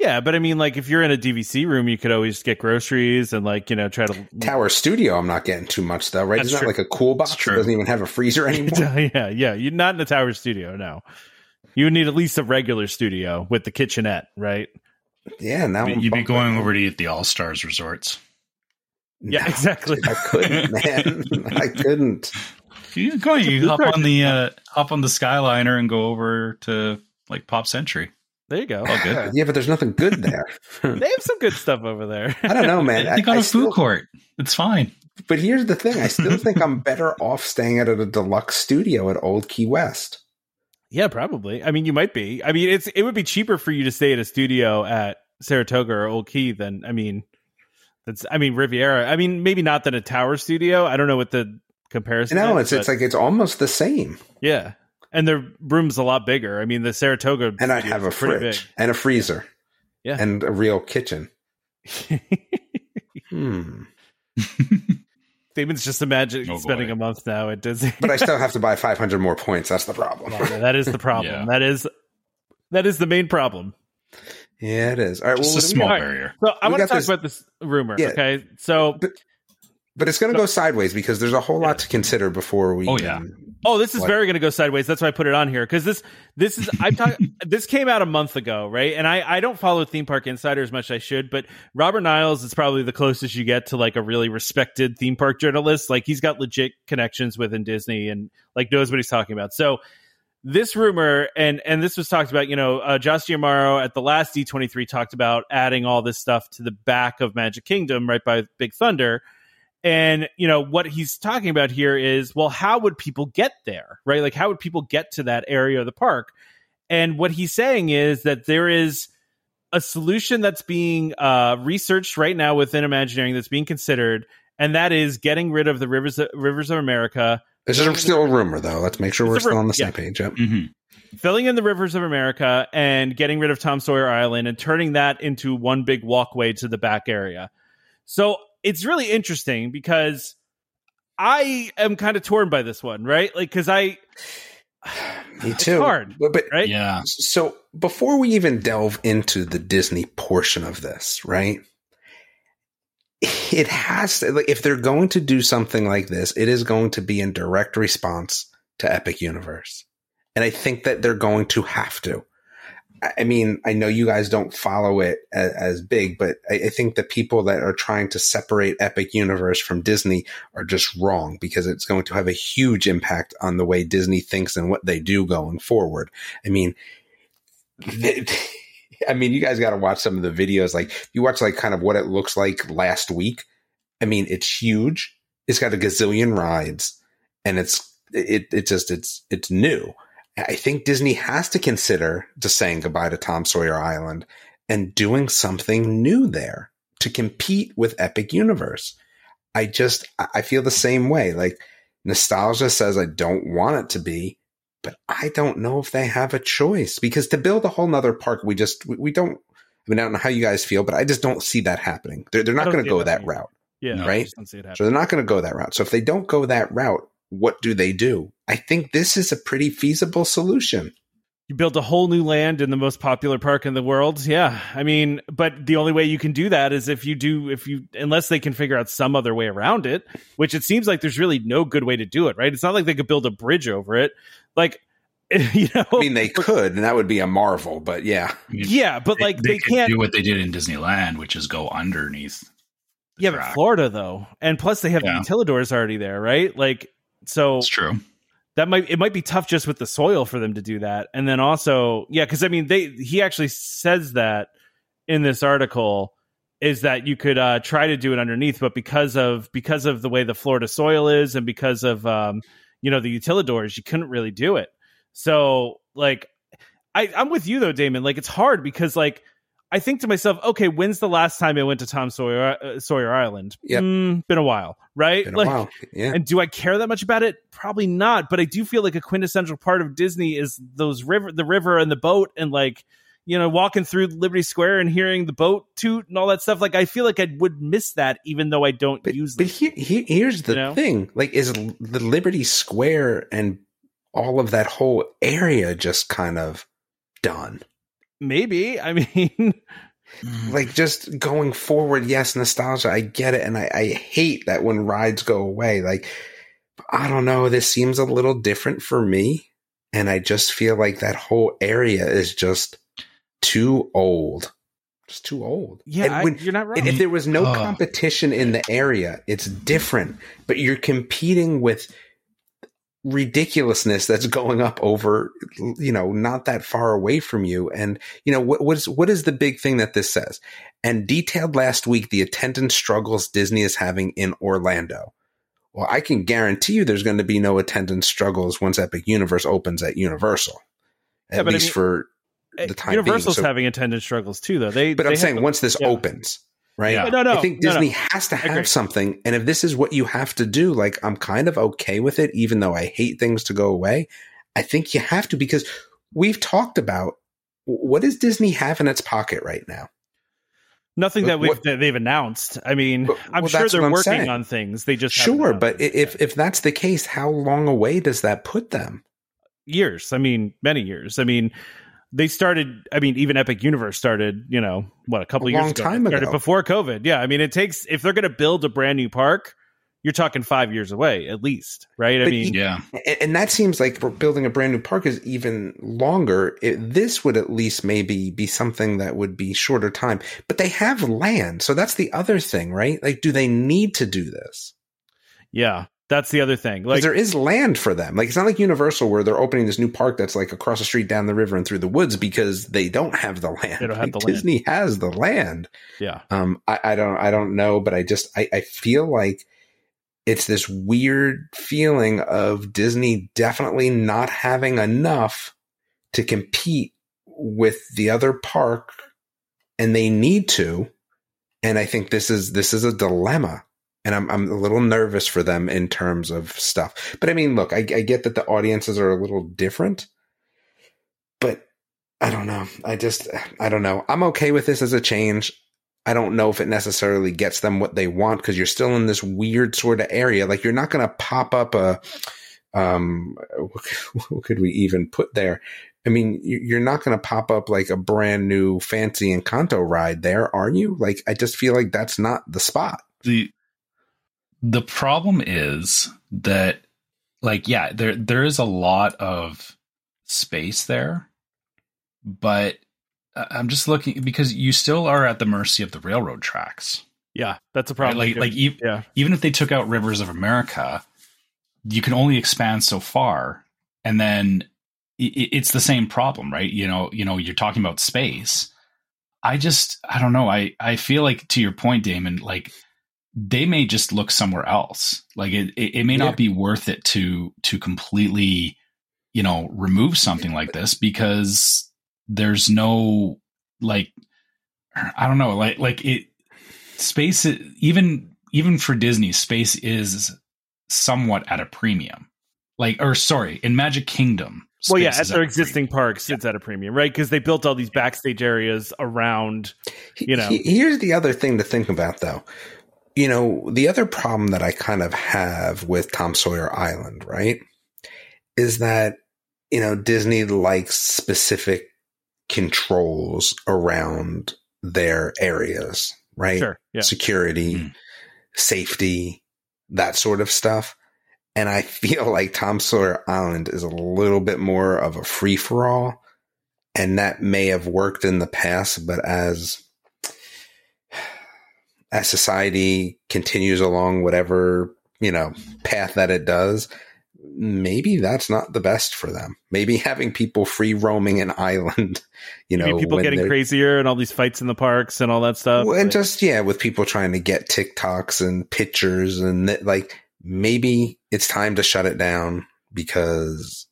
Yeah, but I mean, like if you're in a DVC room, you could always get groceries and like you know try to Tower Studio, I'm not getting too much, though, right? That's Isn't like a cool box? true. It doesn't even have a freezer anymore. yeah, yeah. You're not in a tower studio, no. You would need at least a regular studio with the kitchenette, right? yeah, now I'm You'd be going over to eat the All Stars resorts. Yeah, No, exactly. I couldn't, man. I couldn't. You go, you hop on the uh, hop on the Skyliner and go over to like Pop Century. There you go. All good. Yeah, but there's nothing good there. They have some good stuff over there. I don't know, man. I, They got I a still- food court. It's fine. But here's the thing: I still think I'm better off staying at a deluxe studio at Old Key West. yeah, probably. I mean, you might be. I mean, it's it would be cheaper for you to stay at a studio at Saratoga or Old Key than I mean, that's I mean Riviera. I mean, maybe not than a tower studio. I don't know what the comparison. No, is, it's it's like it's almost the same. yeah, and their room's a lot bigger. I mean, the Saratoga And I'd have a is pretty fridge and a freezer. Yeah. And a real kitchen. big. Hmm. Damon's just imagining Oh, spending boy. a month now at Disney. But I still have to buy 500 more points. That's the problem. Yeah, that is the problem. Yeah. That is that is the main problem. Yeah, it is. All right. Just Well, a what we small got? Alright. barrier. So I We want to talk this- about this rumor. Yeah. Okay, so but it's going to go sideways because there's a whole lot to consider before we. Oh, can- yeah. oh, this is What? very going to go sideways. That's why I put it on here because this this is I'm talking. this came out a month ago, right? And I I don't follow theme park insider as much as I should, but Robert Niles is probably the closest you get to like a really respected theme park journalist. Like he's got legit connections within Disney and like knows what he's talking about. So this rumor and and this was talked about you know uh, josh D'Amaro at the last d23 talked about adding all this stuff to the back of magic kingdom right by big thunder and you know what he's talking about here is well how would people get there right like how would people get to that area of the park and what he's saying is that there is a solution that's being uh, researched right now within imagineering that's being considered and that is getting rid of the rivers rivers of america This is still a rumor, though. Let's make sure It's we're still on the same yeah. page. Yep. hmm filling in the rivers of America and getting rid of Tom Sawyer Island and turning that into one big walkway to the back area. So it's really interesting because I am kind of torn by this one, right? Like, because I, Me It's too. hard, But, but right? Yeah. so before we even delve into the Disney portion of this, right? It has to, like, if they're going to do something like this, it is going to be in direct response to Epic Universe. And I think that they're going to have to. I- mean, I know you guys don't follow it as, as big, but I, I think the people that are trying to separate Epic Universe from Disney are just wrong because it's going to have a huge impact on the way Disney thinks and what they do going forward. I mean, they, I mean, you guys got to watch some of the videos. Like, you watch like kind of what it looks like last week. I mean, it's huge. It's got a gazillion rides, and it's it it just it's it's new. I think Disney has to consider just saying goodbye to Tom Sawyer Island and doing something new there to compete with Epic Universe. I just I feel the same way. Like nostalgia says I don't want it to be, but I don't know if they have a choice because to build a whole nother park, we just we, we don't. I mean, I don't know how you guys feel, but I just don't see that happening. They're, they're not going to go that route. Yeah, right. So they're not going to go that route. So if they don't go that route, what do they do? I think this is a pretty feasible solution. You build a whole new land in the most popular park in the world. Yeah. I mean, but the only way you can do that is if you do, if you, unless they can figure out some other way around it, which it seems like there's really no good way to do it, right? It's not like they could build a bridge over it. Like, you know, I mean, they could, and that would be a marvel, but yeah. Yeah, but like they, they can't do what they did in Disneyland, which is go underneath. Yeah, but Florida though, and plus they have yeah. the utilidors already there, right? Like, so it's true. that might it might be tough just with the soil for them to do that. And then also yeah because i mean they he actually says that in this article is that you could uh, try to do it underneath but because of because of the way the florida soil is and because of um, you know the utilidors you couldn't really do it. So like i i'm with you though damon. Like it's hard because like I think to myself, okay, when's the last time I went to Tom Sawyer uh, Sawyer Island? Yeah, mm, been a while, right? Been like, while. Yeah. And do I care that much about it? Probably not. But I do feel like a quintessential part of Disney is those river, the river, and the boat, and like you know, walking through Liberty Square and hearing the boat toot and all that stuff. Like, I feel like I would miss that, even though I don't but, use. But here, here, here's the you know? thing: like, is the Liberty Square and all of that whole area just kind of done? Maybe. I mean, Mm. Like just going forward, yes, nostalgia, I get it. And I, I hate that when rides go away. Like, I don't know, this seems a little different for me. And I just feel like that whole area is just too old. Just too old. Yeah, when, I, you're not right. If there was no competition in the area, it's different. But you're competing with ridiculousness that's going up over you know not that far away from you. And you know what what is what is the big thing that this says? And detailed last week the attendance struggles disney is having in orlando. Well i can guarantee you there's going to be no attendance struggles once epic universe opens at universal at yeah, least I mean, for the eh, time universal's so, having attendance struggles too though. They but they i'm saying once this yeah. opens right? Yeah. No, no, I think Disney no, no. has to have something. And if this is what you have to do, like I'm kind of okay with it, even though I hate things to go away. I think you have to because we've talked about what does Disney have in its pocket right now? Nothing that, we've, that they've announced. I mean, I'm well, sure they're I'm working saying. on things. They just sure, but if if that's the case, how long away does that put them? Years. I mean, many years. I mean, they started i mean even epic universe started you know what a couple a years long ago. time ago. before covid. Yeah i mean it takes if they're going to build a brand new park you're talking five years away at least right? But i mean yeah. and that seems like building a brand new park is even longer. It, this would at least maybe be something that would be shorter time. But they have land so that's the other thing right? Like do they need to do this? Yeah that's the other thing. Like there is land for them. Like it's not like Universal where they're opening this new park that's like across the street down the river and through the woods because they don't have the land. They don't have the Disney land. has the land. Yeah. Um. I, I don't. I don't know, but I just. I, I feel like it's this weird feeling of Disney definitely not having enough to compete with the other park, and they need to. And I think this is this is a dilemma and I'm I'm a little nervous for them in terms of stuff. But I mean, look, I, I get that the audiences are a little different, but I don't know. I just I don't know. I'm okay with this as a change. I don't know if it necessarily gets them what they want because you're still in this weird sort of area. Like you're not going to pop up a um what could we even put there? I mean, you're not going to pop up like a brand new fancy Encanto ride there, are you? Like I just feel like that's not the spot. The the problem is that like yeah, there there is a lot of space there, but I'm just looking because you still are at the mercy of the railroad tracks. Yeah, that's a problem. Right? Like like e- yeah. even if they took out Rivers of America, you can only expand so far, and then it's the same problem, right? You know, you know, you're talking about space, I just I don't know. I I feel like to your point, Damon, like they may just look somewhere else. Like it it, it may Yeah. not be worth it to to completely, you know, remove something like this because there's no like I don't know, like like it space even even for Disney, space is somewhat at a premium. Like or sorry, in Magic Kingdom. Well, yeah, space at their a existing parks, it's at a premium, right? Because they built all these backstage areas around. You know. Here's the other thing to think about, though. You know, the other problem that I kind of have with Tom Sawyer Island, right, is that you know Disney likes specific controls around their areas, right? Sure. Yeah. security, Mm. safety, that sort of stuff. And I feel like Tom Sawyer Island is a little bit more of a free for all. And that may have worked in the past, but as as society continues along whatever, you know, path that it does, maybe that's not the best for them. Maybe having people free roaming an island, you know, Maybe people getting crazier and all these fights in the parks and all that stuff. and But- just yeah, with people trying to get TikToks and pictures and th- like maybe it's time to shut it down because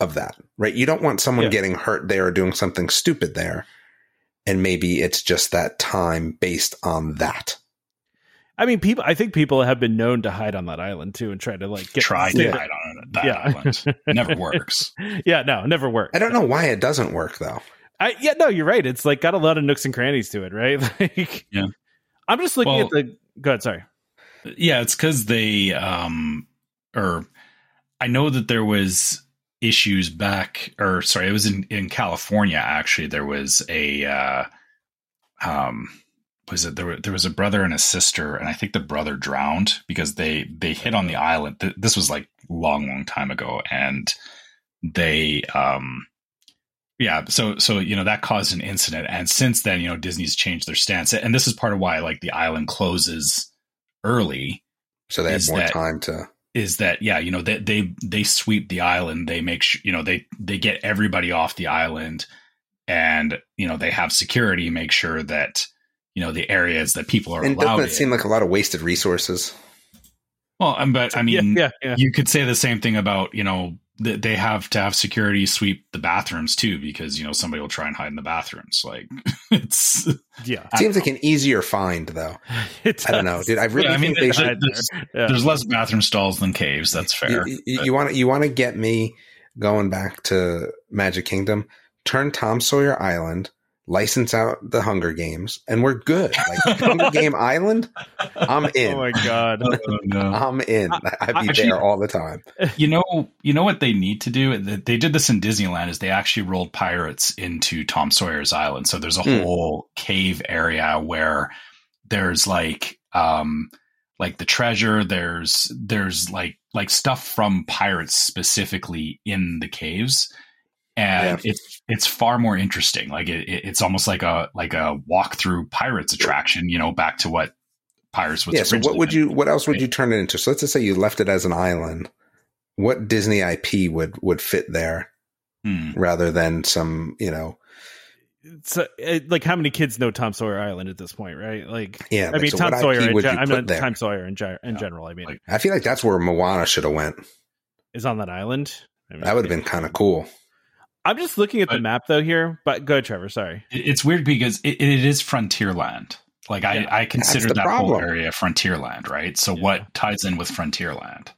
of that, right? You don't want someone Yeah. getting hurt there or doing something stupid there, and maybe it's just that time based on that. I mean, people. I think people have been known to hide on that island too and try to like get try to hide on that Yeah. island. Never works. yeah, no, never worked. I don't know why it doesn't work though. I, yeah, no, you're right. It's like got a lot of nooks and crannies to it, right? Like, Yeah. I'm just looking Well- at the. Go ahead. Sorry. Yeah, it's because they um or I know that there was issues back or sorry, it was in, in California actually. There was a uh um was it there were, there was a brother and a sister and I think the brother drowned because they they hit on the island. This was like long long time ago and they um yeah so so you know that caused an incident and since then you know disney's changed their stance and this is part of why like the island closes early So they have more that- time to. Is that yeah you know they they they sweep the island they make sure you know they they get everybody off the island and you know they have security make sure that you know the areas that people are And allowed doesn't it in. seem like a lot of wasted resources? well um, but i mean yeah, yeah, yeah. you could say the same thing about you know th- they have to have security sweep the bathrooms too because you know somebody will try and hide in the bathrooms like it's yeah. It seems like an easier find though. It I don't know, does. dude. I really Yeah, I mean, think they should. there's, Yeah. there's less bathroom stalls than caves that's fair You, you, you want to you want to get me going back to Magic Kingdom? Turn Tom Sawyer Island, license out the Hunger Games, and we're good. Like Hunger Game Island, I'm in. Oh my god. Oh, no. I'm in. I'd be Actually- there all the time. you know you know what they need to do Th- they did this in disneyland is they actually rolled pirates into tom sawyer's island so there's a Hmm. whole cave area where there's like um like the treasure there's there's like like stuff from pirates specifically in the caves and it's it's far more interesting like it, it- it's almost like a like a walk through pirates attraction you know back to what pirates was yeah. So what would you? What else would you turn it into? So let's just say you left it as an island. What Disney IP would would fit there Hmm. rather than some you know? So, like, how many kids know Tom Sawyer Island at this point, right? Like, Yeah. I like, mean, so Tom Sawyer. In would gen- I'm not there? Tom Sawyer in, ge- in Yeah. general. I mean, Like- I feel like that's where Moana should have went. is on that island. I mean, That would have been kind of cool. I'm just looking at the map though here, but go, ahead, Trevor. Sorry. It's weird because it, it is Frontierland. Like I, Yeah. I consider the that whole area frontier land, right? So Yeah. what ties in with frontier land?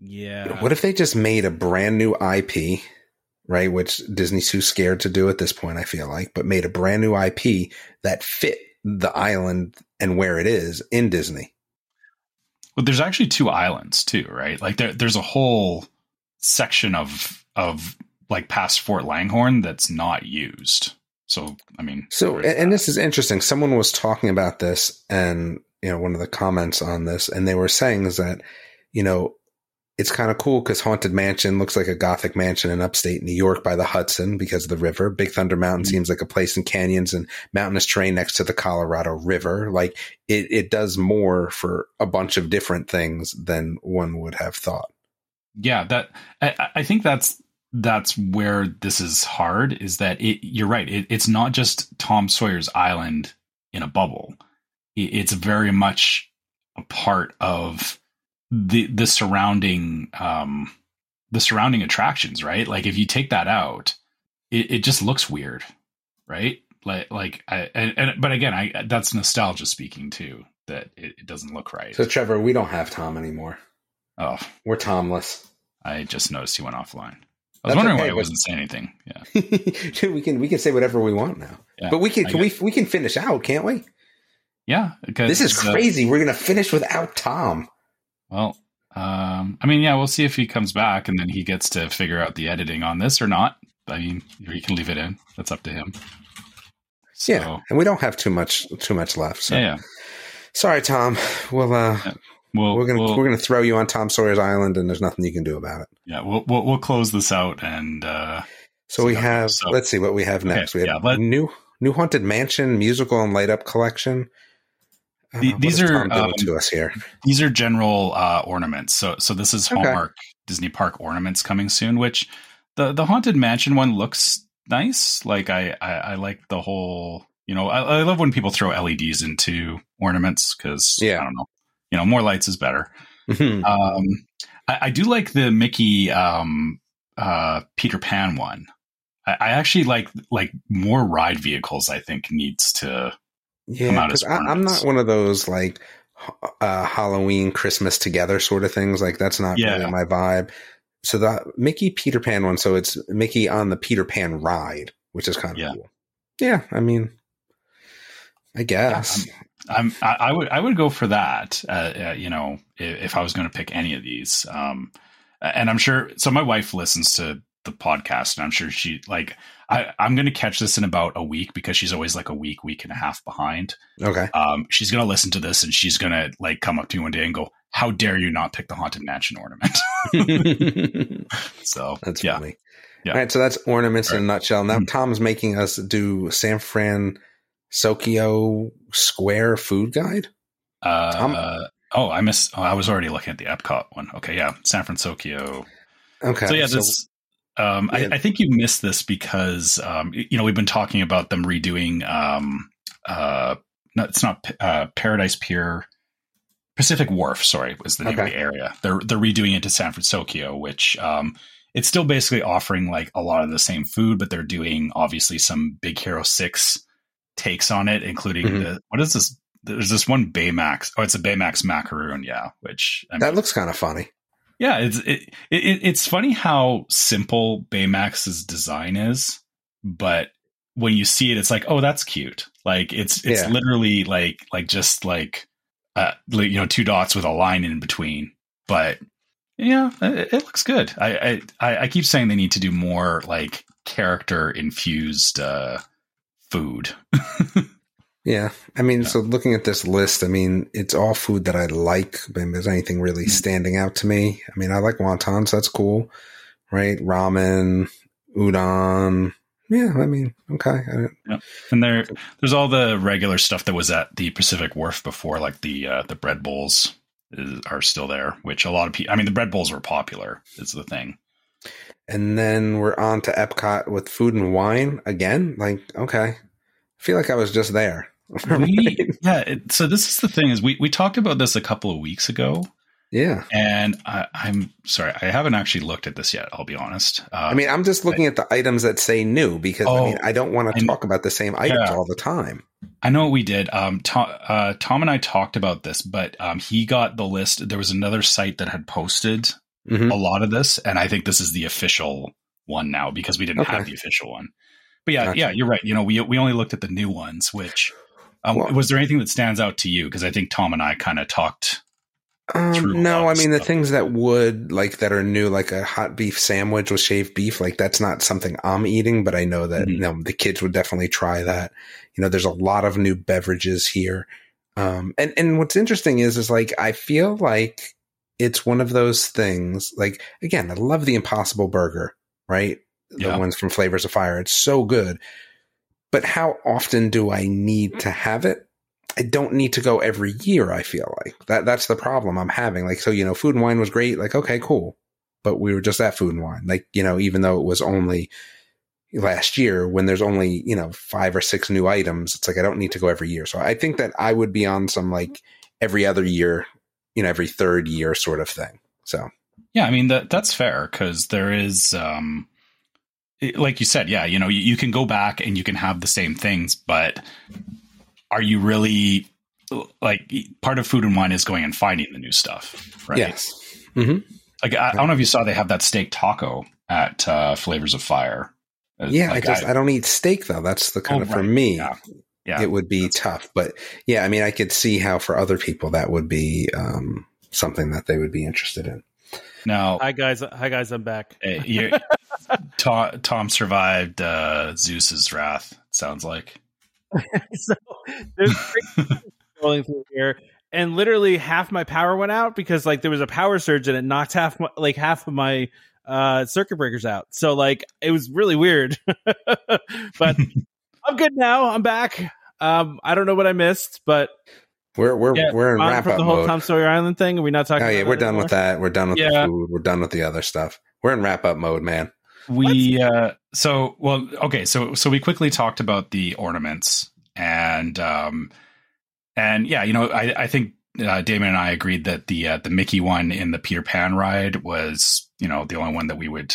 Yeah. What if they just made a brand new IP, right? Which Disney's too scared to do at this point, I feel like, but made a brand new IP that fit the island and where it is in Disney. Well, there's actually two islands too, right? Like there, there's a whole section of of like past Fort Langhorne that's not used. So I mean, So, and, this is interesting. Someone was talking about this and, you know, one of the comments on this, and they were saying is that, you know, it's kind of cool because Haunted Mansion looks like a Gothic mansion in upstate New York by the Hudson because of the river. Big Thunder Mountain Mhm. seems like a place in canyons and mountainous terrain next to the Colorado River. Like it, it does more for a bunch of different things than one would have thought. yeah, that I, I think that's that's where this is hard is that it, you're right. It, it's not just Tom Sawyer's Island in a bubble. It, it's very much a part of the the surrounding um, the surrounding attractions, right? Like if you take that out, it, it just looks weird, right? Like like I and, and but again, I that's nostalgia speaking too. That it, it doesn't look right. So Trevor, we don't have Tom anymore. oh, We're Tomless. I just noticed he went offline. I was That's wondering okay, why he wasn't saying anything. Yeah, we can we can say whatever we want now. Yeah, but we can can we we can finish out, can't we? yeah. This is uh, crazy. We're gonna finish without Tom. Well, um, I mean, yeah, we'll see if he comes back and then he gets to figure out the editing on this or not. I mean, he can leave it in. That's up to him. So, Yeah, and we don't have too much too much left. So yeah, yeah. sorry, Tom. We'll uh, We'll, we're gonna we'll, we're gonna throw you on Tom Sawyer's Island, and there's nothing you can do about it. yeah, we'll, we'll we'll close this out and uh, So we have. so- let's see what we have Okay, next. we have yeah, let- new new haunted mansion musical and light up collection. The- these are, um, to us here. these are general uh, ornaments. So so this is Okay. Hallmark Disney Park ornaments coming soon. Which the the haunted mansion one looks nice. Like I I, I like the whole. You know, I, I love when people throw LEDs into ornaments because Yeah. I don't know. You know, more lights is better. Mhm. Um, I, I do like the Mickey um, uh, Peter Pan one. I, I actually like like more ride vehicles. I think needs to. Yeah, out as because I'm not one of those like uh, Halloween, Christmas together sort of things. Like that's not Yeah. really my vibe. So the Mickey Peter Pan one, so it's Mickey on the Peter Pan ride, which is kind of Yeah. cool. Yeah, I mean, I guess. I'm. I, I would. I would go for that. Uh, uh, you know, if, if I was going to pick any of these, um, and I'm sure. So my wife listens to the podcast, and I'm sure she like. I, I'm going to catch this in about a week because she's always like a week, week and a half behind. okay. um, she's gonna listen to this and she's gonna like come up to me one day and go, "How dare you not pick the haunted mansion ornament?" so That's yeah, funny. Yeah. All right, so that's ornaments in a nutshell. Now Mhm. Tom's making us do San Fran sokyo Square food guide. uh, Tom- uh, oh, I miss. Oh, I was already looking at the Epcot one. Okay, yeah, San Fransokyo. Okay. so yeah, this. Um, yeah. I, I think you missed this because um, you know we've been talking about them redoing. Um, uh, no, it's not uh, Paradise Pier. Pacific Wharf, sorry, was the name of the area. They're they're redoing it to San Fransokyo, which um, it's still basically offering like a lot of the same food, but they're doing obviously some Big Hero Six takes on it, including Mhm. the what is this? There's this one Baymax. Oh, it's a Baymax macaroon, yeah. Which I mean, that looks kind of funny. yeah, it's it, it it's funny how simple Baymax's design is, but when you see it, it's like, oh, that's cute. Like it's it's Yeah. literally like like just like uh you know two dots with a line in between. But yeah, it, it looks good. I, I I I keep saying they need to do more like character infused uh food. Yeah. I mean, Yeah. so looking at this list, I mean, it's all food that I like. But if there's anything really Mhm. standing out to me, I mean, I like wontons. That's cool. Right? Ramen, udon. Yeah. I mean, okay. I, And there, there's all the regular stuff that was at the Pacific Wharf before, like the uh, the bread bowls is, are still there. Which a lot of people, I mean, the bread bowls were popular. Is the thing. And then we're on to Epcot with food and wine again. Like, okay. I feel like I was just there. We, yeah. It, so this is the thing is we we talked about this a couple of weeks ago, yeah. and I, I'm sorry, I haven't actually looked at this yet. I'll be honest. Uh, I mean, I'm just looking at the items that say new because I Oh, mean, I don't want to talk about the same items Yeah. all the time. I know we did. Um, Tom, uh, Tom and I talked about this, but um, he got the list. There was another site that had posted Mhm. a lot of this, and I think this is the official one now because we didn't Okay. have the official one. But yeah, Gotcha. yeah, you're right. You know, we we only looked at the new ones. Which um, Well- was there anything that stands out to you? Because I think Tom and I kind of talked. Um, no, I mean the things that would like that are new, like a hot beef sandwich with shaved beef, like that's not something I'm eating, but I know that Mhm. you know the kids would definitely try that. You know, there's a lot of new beverages here, um, and and what's interesting is is like I feel like it's one of those things. Like again, I love the Impossible Burger, right? The Yeah. ones from Flavors of Fire. It's so good, but how often do I need to mm-hmm. have it? I don't need to go every year. I feel like that that's the problem I'm having. Like, so, you know, food and wine was great. Like, okay, cool. but we were just at Food and Wine. Like, you know, even though it was only last year when there's only, you know, five or six new items, it's like I don't need to go every year. So I think that I would be on some like every other year, you know, every third year sort of thing. So Yeah, I mean that that's fair because there is, um, it- like you said, yeah, you know, you, you can go back and you can have the same things, but are you really like part of food and wine is going and finding the new stuff, right? yes. hmm Like I, I don't know if you saw they have that steak taco at uh, Flavors of Fire. Uh, Yeah. like, I just, I, don't eat steak though. That's the kind Oh, of, for right. me, Yeah. Yeah, it would be tough, but yeah, I mean, I could see how for other people that would be, um, something that they would be interested in. now Hi guys, hi guys, I'm back. you Tom, Tom survived uh, Zeus's wrath. Sounds like so there's scrolling through here, and literally half my power went out because like there was a power surge and it knocked half my, like half of my uh circuit breakers out. So like it was really weird. but I'm good now. I'm back. Um, I don't know what I missed, but We're, we're, Yeah, we're in wrap from up the whole mode. Tom Sawyer Island thing. Are we not talking? Oh yeah, about we're done anymore? with that. We're done with Yeah. the food. We're done with the other stuff. We're in wrap up mode, man. we uh so well okay so so we quickly talked about the ornaments and um and yeah you know i i think uh, Damon and I agreed that the uh, the Mickey one in the Peter Pan ride was you know the only one that we would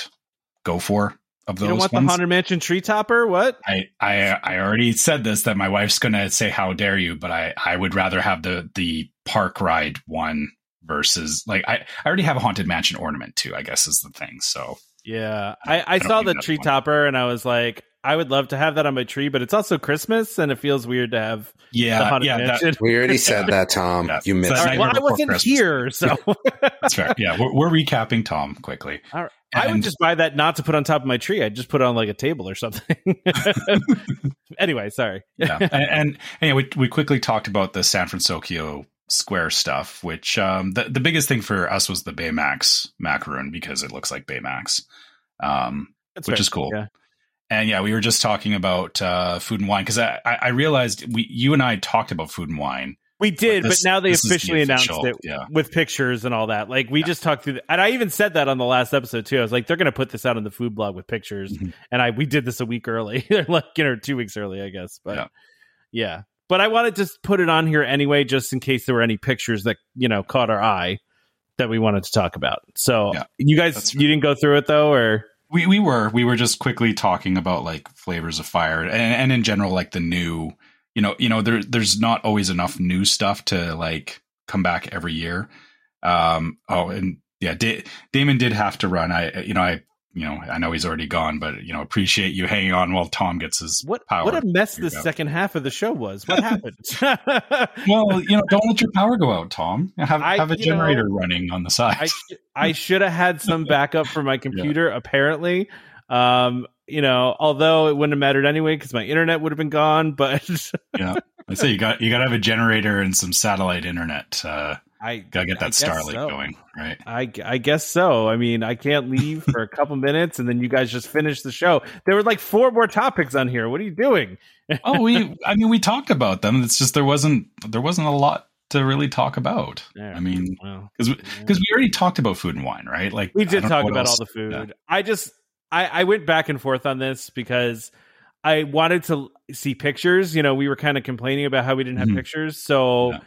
go for of You those don't want ones. the Haunted Mansion tree topper? What? I, I I already said this that my wife's gonna say how dare you, but I I would rather have the the park ride one versus like I I already have a haunted mansion ornament too. I guess is the thing. So Yeah, I, I, don't saw the tree one. topper and I was like, I would love to have that on my tree, but it's also Christmas and it feels weird to have yeah Haunted yeah that, We already said that, Tom. Yeah. You missed That's right, well, I wasn't Christmas. here, so that's fair. Yeah, we're, we're recapping Tom quickly. All right. I would just buy that not to put on top of my tree. I'd just put it on like a table or something. anyway, sorry. yeah, and, and, and yeah, we we quickly talked about the San Fransokyo Square stuff, which um, the the biggest thing for us was the Baymax macaroon because it looks like Baymax, um, That's which fair. is cool. Yeah. And yeah, we were just talking about uh, food and wine because I, I I realized we you and I talked about food and wine. We did, this- but now they is the officially official- announced it yeah. with pictures and all that. Like we just talked through, the, and I even said that on the last episode too. I was like, they're going to put this out on the food blog with pictures, Mhm. and I we did this a week early, like you know, two weeks early, I guess. But Yeah. yeah. but I wanted to put it on here anyway, just in case there were any pictures that you know caught our eye that we wanted to talk about. So Yeah, you guys, that's you didn't go through it though, or We we were we were just quickly talking about like flavors of fire and, and in general like the new you know you know there there's not always enough new stuff to like come back every year. Um oh and yeah da- Damon did have to run. I you know I you know I know he's already gone but you know appreciate you hanging on while Tom gets his what? power. What a mess this out. second half of the show was. What happened? well, you know, don't let your power go out, Tom. Have I- have a you know, generator running on the side. I I should have had some backup for my computer. Apparently, um, you know, although it wouldn't have mattered anyway because my internet would have been gone. But yeah, I say you got you got to have a generator and some satellite internet. Uh, I gotta get that Starlink so. going, right? I, I guess so. I mean, I can't leave for a couple minutes and then you guys just finish the show. There were like four more topics on here. What are you doing? oh, we I mean we talked about them. It's just there wasn't there wasn't a lot to really talk about. Yeah. I mean, Well, because because we, already talked about food and wine, right? Like we did talk about else- all the food. yeah. I just I, I went back and forth on this because I wanted to see pictures. You know, we were kind of complaining about how we didn't have Mhm. pictures. So Yeah.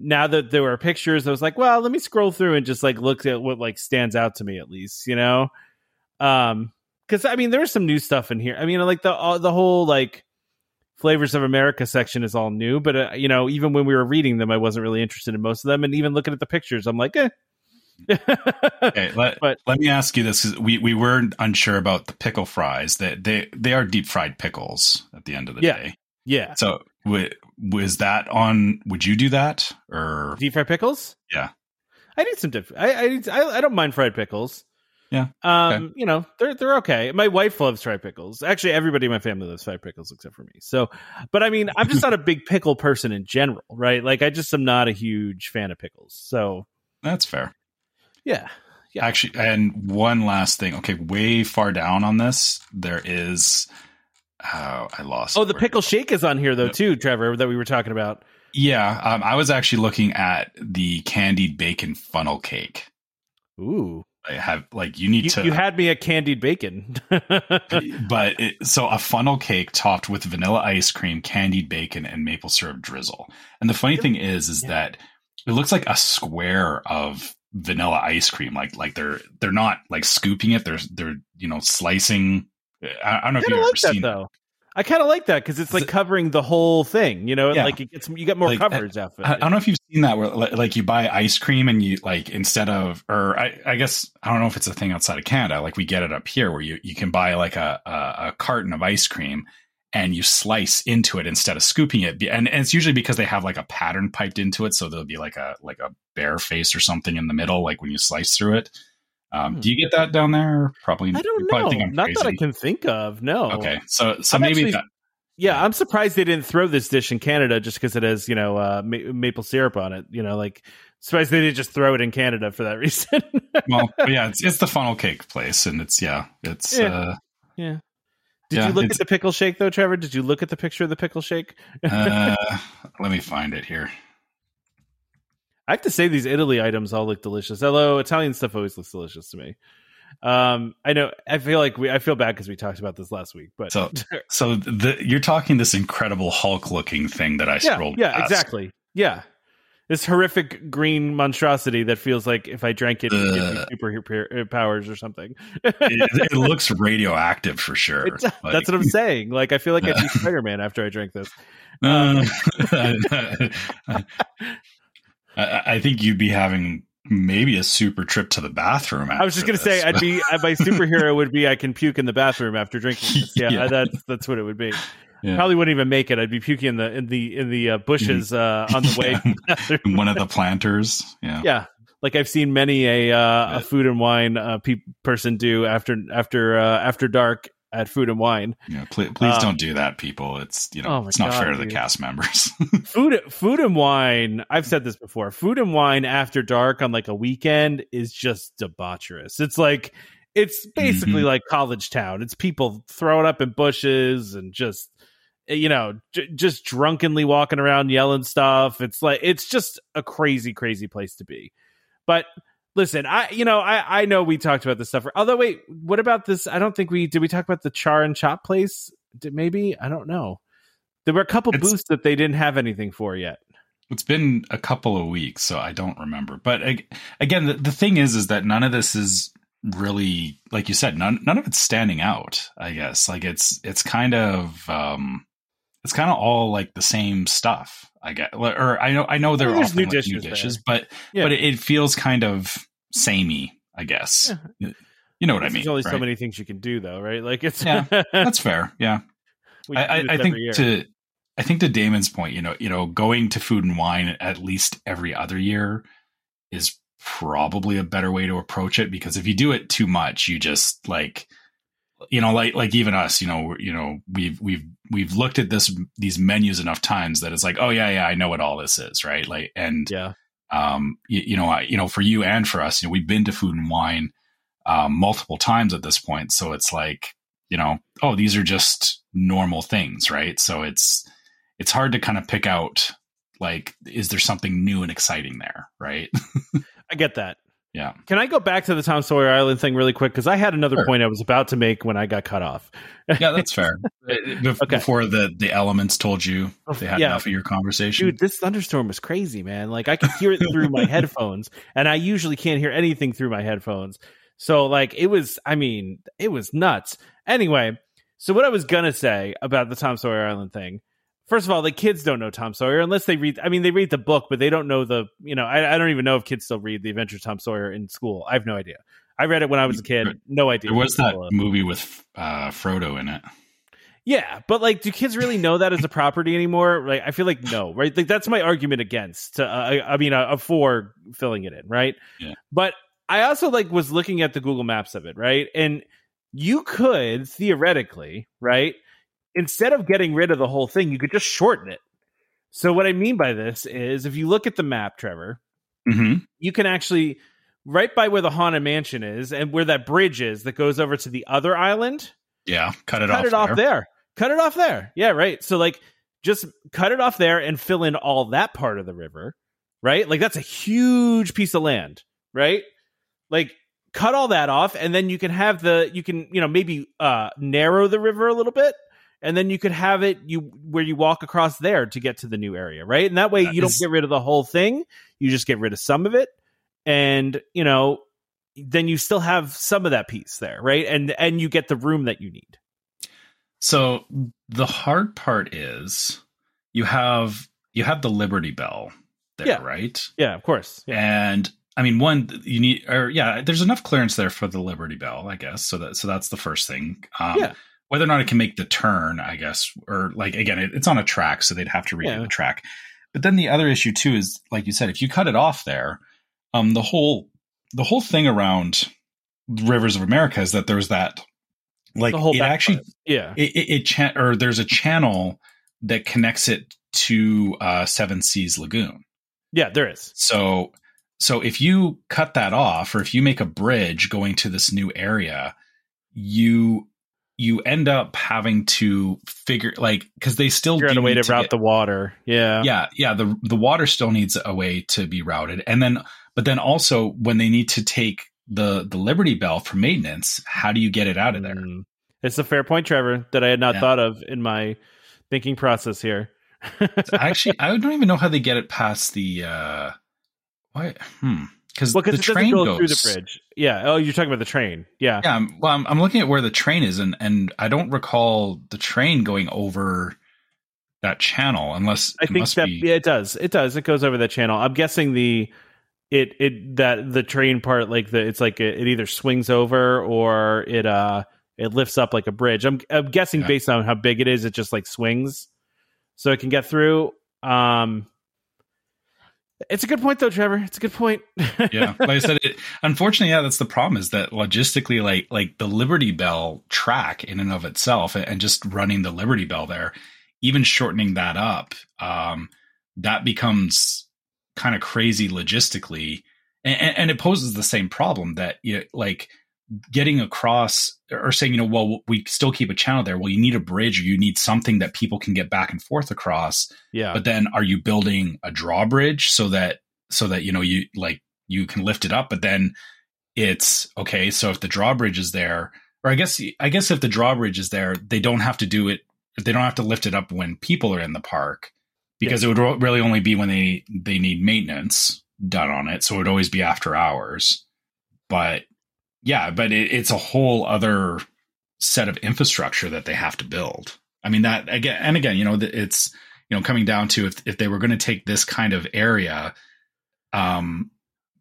Now that there were pictures, I was like, well, let me scroll through and just like look at what like stands out to me at least, you know? Um, because I mean, there's some new stuff in here. I mean, like the uh, the whole like flavors of America section is all new, but uh, you know, even when we were reading them, I wasn't really interested in most of them, and even looking at the pictures, I'm like, eh. Okay, let, But- let me ask you this: we we were unsure about the pickle fries. That they, they are deep fried pickles at the end of the Yeah. day. yeah, So w- was that on? Would you do that or? deep fried pickles. Yeah. I need some diff. I, I I I don't mind fried pickles. Yeah. Um, you know, they're they're okay. My wife loves fried pickles. Actually, everybody in my family loves fried pickles except for me. So, but I mean, I'm just not a big pickle person in general, right? Like, I just am not a huge fan of pickles. So, That's fair. yeah, Yeah. Actually, and one last thing. Okay, way far down on this, there is. Oh, I lost. Oh, the pickle shake is on here though too, Trevor, that we were talking about. Yeah, um, I was actually looking at the candied bacon funnel cake. Ooh, I have like you need You, to you had me at candied bacon. but it, so a funnel cake topped with vanilla ice cream, candied bacon, and maple syrup drizzle. And the funny thing is, is Yeah. that it looks like a square of vanilla ice cream. Like like they're they're not like scooping it. They're they're you know slicing. I, I don't know I if you've of ever like that seen though. I kind of like that because it's like covering the whole thing. You know, Yeah. like it gets you get more Like, coverage out of. I, I don't know if you've seen that where like you buy ice cream and you like instead of or I, I guess I don't know if it's a thing outside of Canada like we get it up here where you you can buy like a a, a carton of ice cream and you slice into it instead of scooping it and, and it's usually because they have like a pattern piped into it so there'll be like a like a bear face or something in the middle like when you slice through it. Um, Hmm. Do you get that down there? Probably. I don't know. Not that I can think of. No. Okay, so so I'm maybe actually- that, Yeah, I'm surprised they didn't throw this dish in Canada just because it has, you know, uh, ma- maple syrup on it. You know, like surprised they didn't just throw it in Canada for that reason. well, yeah, it's, it's the funnel cake place, and it's yeah, it's Yeah. uh, yeah. Did Yeah, you look at the pickle shake though, Trevor? Did you look at the picture of the pickle shake? uh let me find it here. I have to say these Italy items all look delicious. Although Italian stuff always looks delicious to me. Um, I know. I feel like we. I feel bad because we talked about this last week, but So- So the you're talking this incredible Hulk looking thing that I yeah, scrolled. yeah, past. exactly. Yeah, this horrific green monstrosity that feels like if I drank it, it would give me Ugh. super powers or something. it, it looks radioactive for sure. Like, That's what I'm saying. Like I feel like I'd be Spider Man after I drank this. uh, I, I think you'd be having maybe a super trip to the bathroom. I was just gonna say. I'd be my superhero would be I can puke in the bathroom after drinking this. Yeah, Yeah. that's that's what it would be. Yeah. Probably wouldn't even make it. I'd be puking in the in the in the uh, bushes uh, on the way. Yeah. to the one of the planters. Yeah. yeah, like I've seen many a uh, a food and wine uh, pe- person do after after uh, after dark at food and wine. Yeah, please, please Um, don't do that, people. It's you know oh it's not God, fair to the cast members. food food and wine i've said this before food and wine after dark on like a weekend is just debaucherous it's like it's basically Mhm. like college town it's people throwing up in bushes and just you know j- just drunkenly walking around yelling stuff it's like it's just a crazy crazy place to be but listen i you know i i know we talked about this stuff although wait what about this i don't think we did we talk about the char and chop place did, maybe i don't know there were a couple It's- booths that they didn't have anything for yet. it's been a couple of weeks, so I don't remember. But again, the, the thing is, is that none of this is really, like you said, none none of it's standing out. I guess like it's it's kind of um, it's kind of all like the same stuff. I get, or I know I know there Well, are often new like, new dishes there. but Yeah. but it feels kind of samey. I guess you know what I mean? There's only so many things you can do, though, right? Like it's Yeah, That's fair. Yeah. I, I, I think year. to I think to Damon's point, you know, you know, going to food and wine at least every other year is probably a better way to approach it because if you do it too much, you just like you know, like like even us, you know, you know, we've we've we've looked at this these menus enough times that it's like, oh yeah, yeah, I know what all this is, right? Like, and yeah, um, you, you know, I, you know, for you and for us, you know, we've been to food and wine um, multiple times at this point, so it's like, you know, oh, these are just normal things, right? So it's it's hard to kind of pick out like, is there something new and exciting there, right? I get that. Yeah. Can I go back to the Tom Sawyer Island thing really quick? Because I had another Sure. point I was about to make when I got cut off. yeah, that's fair. Uh, bef- Okay. Before the the elements told you they had Yeah. enough of your conversation, Dude, this thunderstorm was crazy, man. Like I could hear it through my headphones, and I usually can't hear anything through my headphones. So like it was, I mean, it was nuts. Anyway, so what I was gonna say about the Tom Sawyer Island thing. First of all, the kids don't know Tom Sawyer unless they read. I mean, they read the book, but they don't know the. You know, I, I don't even know if kids still read the Adventures of Tom Sawyer in school. I have no idea. I read it when I was a kid. No idea. there was that uh, movie with uh, Frodo in it. Yeah, but like, do kids really know that as a property anymore? Like, I feel like no, right? Like, that's my argument against. Uh, I, I mean, uh, for filling it in, right? Yeah. But I also like was looking at the Google Maps of it, right? And you could theoretically, right, instead of getting rid of the whole thing, you could just shorten it. So what I mean by this is, if you look at the map, Trevor, hmm you can actually right by where the haunted mansion is and where that bridge is that goes over to the other island Yeah, cut it cut off. it off there. there. Cut it off there. Yeah, right. So like just cut it off there and fill in all that part of the river, right? Like that's a huge piece of land, right? Like cut all that off and then you can have the you can you know maybe uh narrow the river a little bit and then you could have it you where you walk across there to get to the new area right and that way That you don't get rid of the whole thing you just get rid of some of it and you know then you still have some of that piece there right and and you get the room that you need So the hard part is you have you have the Liberty Belle there, Yeah. right? yeah of course yeah And I mean, one you need, or yeah, there's enough clearance there for the Liberty Belle, I guess. So that so that's the first thing. Um, Yeah. Whether or not it can make the turn, I guess, or like again, it, it's on a track, so they'd have to redo Yeah. the track. But then the other issue too is, like you said, if you cut it off there, um, the whole the whole thing around Rivers of America is that there's that, like the whole it actually part. yeah it, it, it cha- or there's a channel that connects it to uh, Seven Seas Lagoon. yeah there is So so if you cut that off or if you make a bridge going to this new area, you you end up having to figure like because they still figure out a way need to route get- the water yeah yeah yeah the the water still needs a way to be routed and then but then also when they need to take the the Liberty Belle for maintenance, how do you get it out of there? Mm. It's a fair point, Trevor, that I had not Yeah. thought of in my thinking process here. Actually, I don't even know how they get it past the uh why hmm because well, the because it doesn't train go goes through the bridge. Yeah. Oh, you're talking about the train. Yeah. Yeah, I'm, well, I'm, I'm looking at where the train is, and and I don't recall the train going over that channel unless I it think that be. yeah, it does. It does. It goes over that channel. I'm guessing the it it that the train part like the it's like it, it either swings over or it uh it lifts up like a bridge. I'm I'm guessing Yeah. based on how big it is, it just like swings so it can get through. Um, it's a good point though, Trevor. It's a good point. yeah, like I said, it, unfortunately, yeah, that's the problem is that logistically, like like the Liberty Belle track in and of itself, and just running the Liberty Belle there, even shortening that up, um, that becomes kind of crazy logistically, and, and, it poses the same problem that you know, like getting across or saying, you know, well, we still keep a channel there. Well, you need a bridge or you need something that people can get back and forth across yeah. but then are you building a drawbridge so that so that you know you like you can lift it up but then it's okay so if the drawbridge is there or i guess i guess if the drawbridge is there they don't have to do it they don't have to lift it up when people are in the park because it would really only be when they they need maintenance done on it so it would always be after hours but yeah but it, it's a whole other set of infrastructure that they have to build i mean that again and again you know it's you know coming down to if, if they were going to take this kind of area um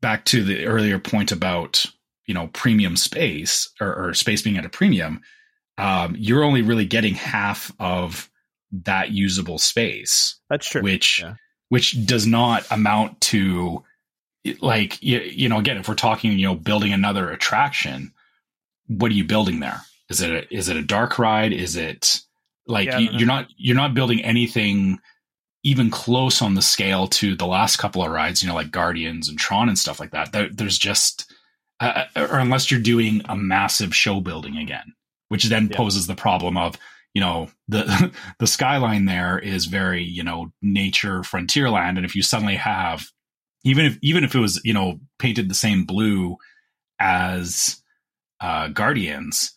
back to the earlier point about you know premium space or, or space being at a premium um you're only really getting half of that usable space That's true. which Yeah. which does not amount to like you, you know again if we're talking you know building another attraction what are you building there? Is it a, is it a dark ride? Is it like Yeah, you, you're not you're not building anything even close on the scale to the last couple of rides you know like guardians and tron and stuff like that. There, there's just uh, or unless you're doing a massive show building again which then Yeah. poses the problem of you know the the skyline there is very you know nature frontier land and if you suddenly have even if even if it was you know painted the same blue as uh guardians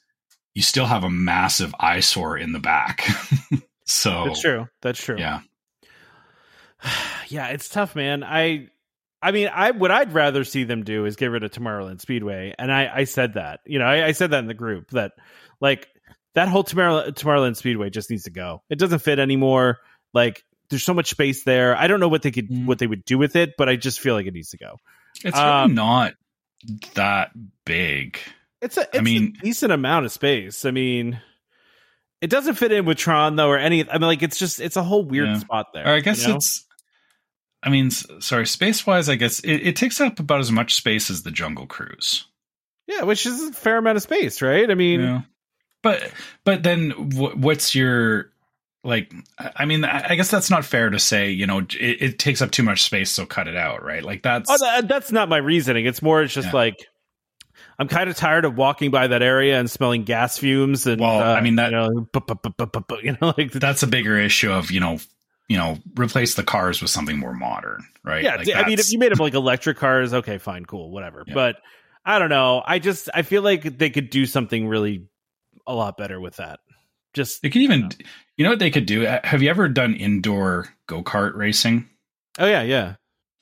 you still have a massive eyesore in the back so That's true. That's true. yeah yeah, it's tough, man. I I mean, I what I'd rather see them do is get rid of Tomorrowland Speedway, and I I said that. You know, I, I said that in the group that like that whole Tomorrow, Tomorrowland Speedway just needs to go. It doesn't fit anymore. Like there's so much space there. I don't know what they could Mm. what they would do with it, but I just feel like it needs to go. it's Um, really not that big It's a it's mean- a decent amount of space. I mean, it doesn't fit in with Tron though, or any. I mean, like it's just it's a whole weird Yeah. spot there. Or I guess you know? it's. I mean, sorry, space wise, I guess it, it takes up about as much space as the Jungle Cruise. yeah, which is a fair amount of space, right? I mean, Yeah. But but then wh- what's your like? I mean, I I guess that's not fair to say. You know, it, it takes up too much space, so cut it out, right? Like that's Oh, that's not my reasoning. It's more, it's just Yeah. like I'm kind of tired of walking by that area and smelling gas fumes. And Well, uh, I mean, that- you know, bu- bu- bu- you know, like that's a bigger issue of you know you know replace the cars with something more modern, right? yeah. Like I mean, if you made them like electric cars, okay, fine, cool, whatever. Yeah. But I don't know. I just I feel like they could do something really a lot better with that. Just They could even, you know what they could do? Have you ever done indoor go kart racing? oh yeah, yeah.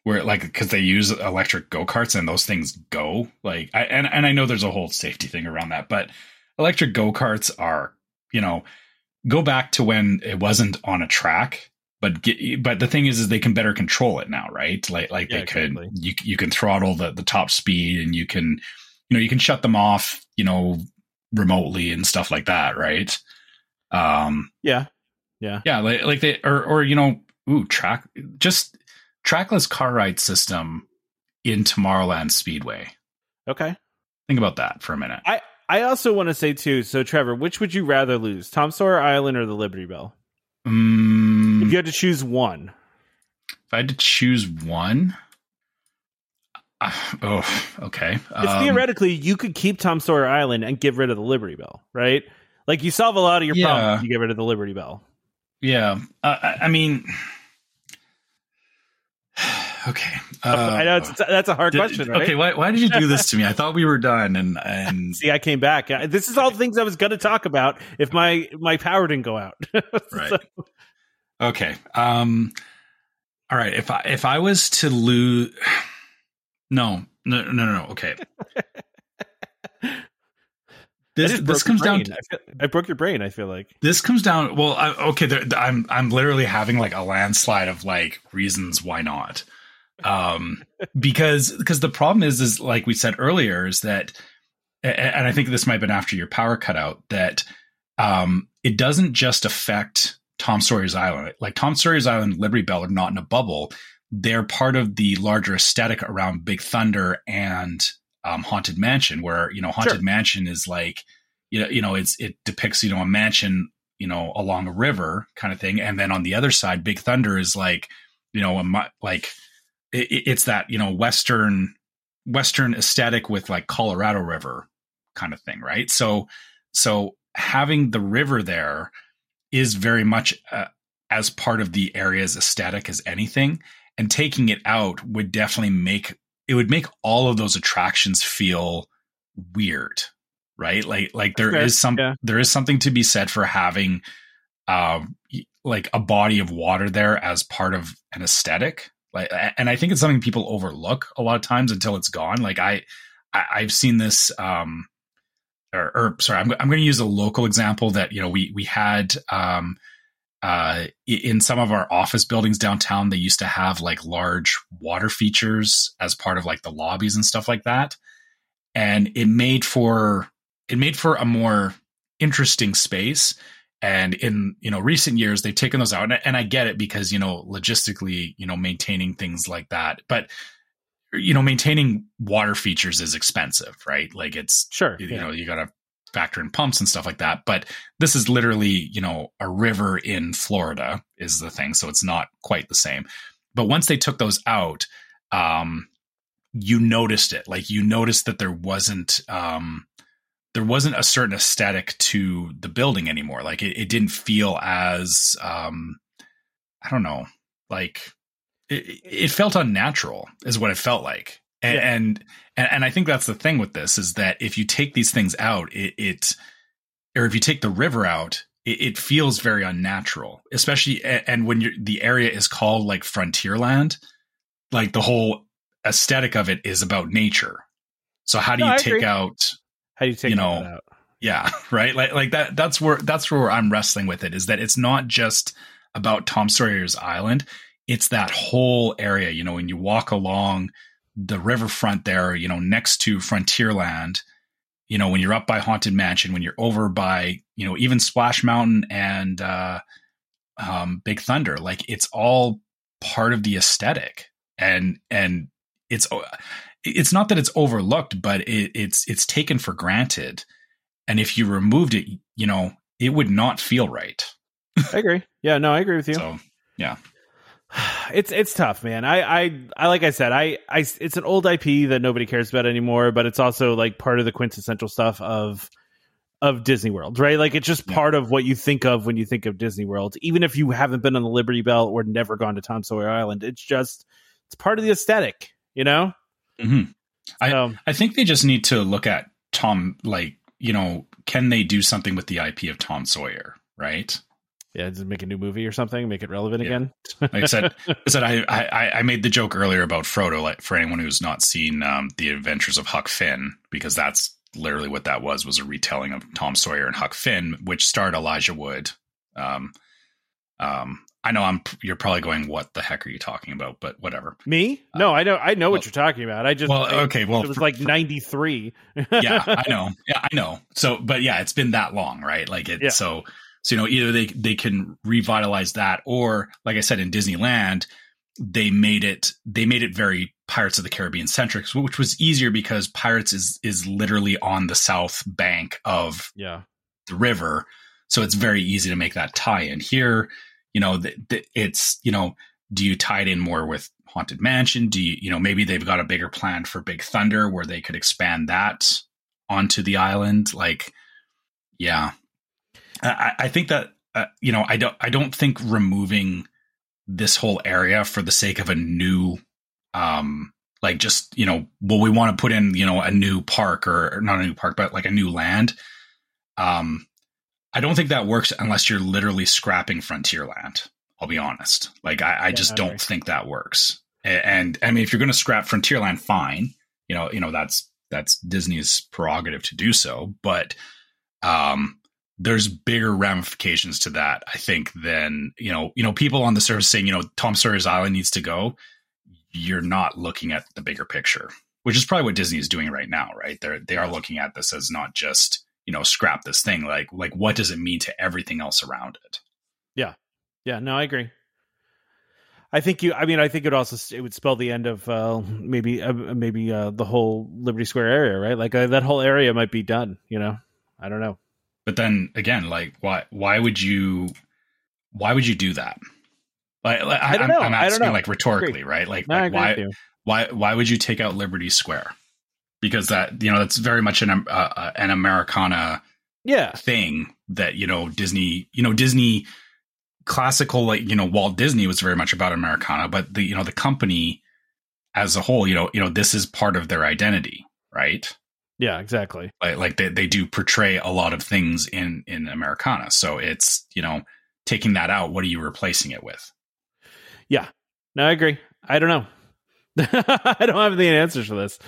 Where like because they use electric go karts and those things go like I and and I know there's a whole safety thing around that, but electric go karts are you know go back to when it wasn't on a track, but get, but the thing is is they can better control it now, right? Like like Yeah, they could exactly. you you can throttle the the top speed and you can you know you can shut them off you know remotely and stuff like that, right? Um, Yeah. Yeah. yeah, like like they or or you know, ooh, track just trackless car ride system in Tomorrowland Speedway. Okay. Think about that for a minute. I I also want to say too, so Trevor, which would you rather lose? Tom Sawyer Island or the Liberty Belle? Mm, If you had to choose one. if I had to choose one, uh, oh, okay. Um, theoretically, you could keep Tom Sawyer Island and get rid of the Liberty Belle, right? Like you solve a lot of your Yeah. problems if you get rid of the Liberty Belle. yeah, uh, I, I mean, okay. Uh, I know it's, that's a hard did- question, right? Okay, why, why did you do this to me? I thought we were done, and and See, I came back. Uh, This is all the things I was going to talk about if my my power didn't go out. Right. So- Okay. Um all right, if I if I was to lose no no no, no. okay. This this comes down brain. I, feel, I broke your brain. I feel like this comes down well I, okay there, I'm I'm literally having like a landslide of like reasons why not. Um because because the problem is is like we said earlier is that and I think this might have been after your power cutout that um it doesn't just affect Tom Sawyer's Island. Like Tom Sawyer's Island and Liberty Belle are not in a bubble. They're part of the larger aesthetic around Big Thunder and um, Haunted Mansion, where you know Haunted Sure. Mansion is like you know you know it's it depicts you know a mansion you know along a river kind of thing, and then on the other side, Big Thunder is like you know a like it, it's that you know western western aesthetic with like Colorado River kind of thing, right? So so having the river there is very much uh, as part of the area's aesthetic as anything and taking it out would definitely make it would make all of those attractions feel weird right? Like like there Fair, is some yeah. there is something to be said for having um like a body of water there as part of an aesthetic. Like and i think it's something people overlook a lot of times until it's gone. Like i, I i've seen this um or, or sorry, I'm, I'm going to use a local example that you know we we had um, uh, in some of our office buildings downtown. They used to have like large water features as part of like the lobbies and stuff like that, and it made for it made for a more interesting space. And in you know recent years, they've taken those out, and, I- and I get it because you know logistically, you know maintaining things like that, but you know maintaining water features is expensive, right? Like it's sure. you yeah. know you got to factor in pumps and stuff like that but this is literally you know a river in florida is the thing so it's not quite the same. But once they took those out um you noticed it. Like you noticed that there wasn't um there wasn't a certain aesthetic to the building anymore. Like it, it didn't feel as um i don't know like it, it felt unnatural is what it felt like and, Yeah. and and I think that's the thing with this is that if you take these things out, it, it or if you take the river out, it, it feels very unnatural. Especially and when you're the area is called like frontierland, like the whole aesthetic of it is about nature. So how do No, you I take agree. out How do you take you that know, out? yeah, right. Like like that. That's where that's where I'm wrestling with it. Is that it's not just about Tom Sawyer's Island. It's that whole area. You know, when you walk along the riverfront there, you know, next to Frontierland. You know, when you're up by Haunted Mansion, when you're over by you know even Splash Mountain and uh, um, Big Thunder, like it's all part of the aesthetic, and and it's it's not that it's overlooked, but it, it's it's taken for granted. And if you removed it, you know, it would not feel right. I agree. Yeah, no, I agree with you. So it's it's tough, man. I, I I like I said, I I it's an old IP that nobody cares about anymore, but it's also like part of the quintessential stuff of of Disney World, right? Like it's just part of what you think of when you think of Disney World. Even if you haven't been on the Liberty Belle or never gone to Tom Sawyer Island, it's just it's part of the aesthetic, you know? hmm I So, I think they just need to look at Tom like, you know, can they do something with the IP of Tom Sawyer, right? Yeah, just make a new movie or something, make it relevant Yeah. again. Like I said, I said I, I I made the joke earlier about Frodo, like for anyone who's not seen um, the Adventures of Huck Finn, because that's literally what that was was a retelling of Tom Sawyer and Huck Finn, which starred Elijah Wood. Um, um, I know I'm you're probably going, what the heck are you talking about? But whatever. Me? No, I know. I know what you're talking about. I just Well, I- okay, well, it was for- like '93. yeah, I know. Yeah, I know. So, but yeah, it's been that long, right? Like it. Yeah. So, so you know, either they they can revitalize that, or like I said in Disneyland, they made it they made it very Pirates of the Caribbean centric, which was easier because Pirates is is literally on the south bank of yeah, the river, so it's very easy to make that tie in. Here, you know, th- th- it's you know, do you tie it in more with Haunted Mansion? Do you you know maybe they've got a bigger plan for Big Thunder where they could expand that onto the island? Like, yeah, I, I think that uh, you know, I don't I don't think removing this whole area for the sake of a new um like just you know well we want to put in you know a new park or, or not a new park but like a new land um i don't think that works unless you're literally scrapping frontierland i'll be honest. Like i, I just don't think that works. A- and i mean if you're going to scrap frontierland fine you know you know that's that's disney's prerogative to do so but um there's bigger ramifications to that i think than you know you know people on the surface saying you know tom sawyer's island needs to go you're not looking at the bigger picture which is probably what disney is doing right now right they're they are looking at this as not just you know scrap this thing like like what does it mean to everything else around it yeah. Yeah, no, I agree. I think you. I mean, I think it also it would spell the end of uh, maybe uh, maybe uh, the whole Liberty Square area, right? Like uh, that whole area might be done. You know, I don't know. But then again like why why would you why would you do that like, I don't I'm, know. I'm I don't asking know. like rhetorically right like, No, like why why why would you take out Liberty Square? Because that you know that's very much an uh, uh, an Americana Yeah, thing that you know Disney you know Disney classical like you know Walt Disney was very much about Americana, but the you know the company as a whole you know you know this is part of their identity, right? Yeah, exactly. Like like they they do portray a lot of things in in Americana, so it's you know taking that out. What are you replacing it with? Yeah. No, I agree. I don't know. I don't have the answers for this.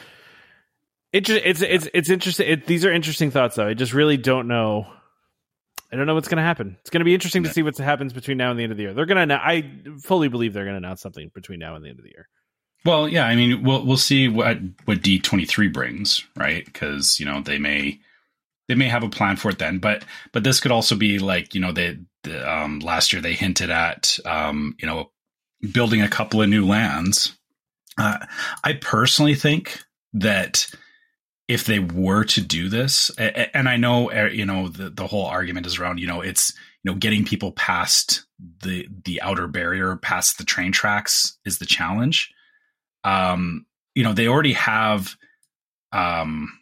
It just, it's it's it's interesting. It, these are interesting thoughts, though. I just really don't know. I don't know what's going to happen. It's going to be interesting to see what happens between now and the end of the year. They're going to. I fully believe they're going to announce something between now and the end of the year. Well, yeah, I mean, we'll we'll see what what D twenty three brings, right? Because you know they may they may have a plan for it then, but but this could also be like you know they the, um, last year they hinted at um, you know building a couple of new lands. Uh, I personally think that if they were to do this, and I know uh, you know the the whole argument is around you know it's you know getting people past the the outer barrier, past the train tracks is the challenge um, you know, they already have, um,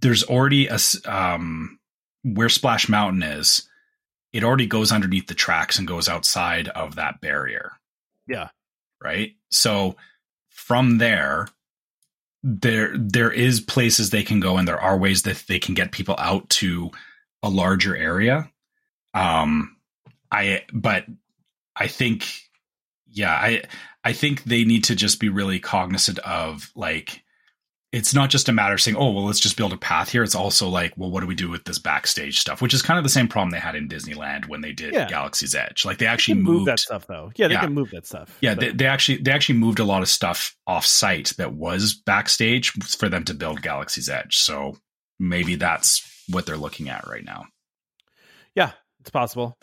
there's already a, um, where Splash Mountain is, it already goes underneath the tracks and goes outside of that barrier. Yeah. Right. So from there, there, there is places they can go and there are ways that they can get people out to a larger area. Um, I, but I think, yeah, I, I think they need to just be really cognizant of like it's not just a matter of saying, oh, well, let's just build a path here. It's also like, well, what do we do with this backstage stuff? Which is kind of the same problem they had in Disneyland when they did Yeah. Galaxy's Edge. Like they They actually move moved that stuff, though. Yeah, they Yeah. can move that stuff. yeah, they, they actually they actually moved a lot of stuff off site that was backstage for them to build Galaxy's Edge. So maybe that's what they're looking at right now. yeah, it's possible.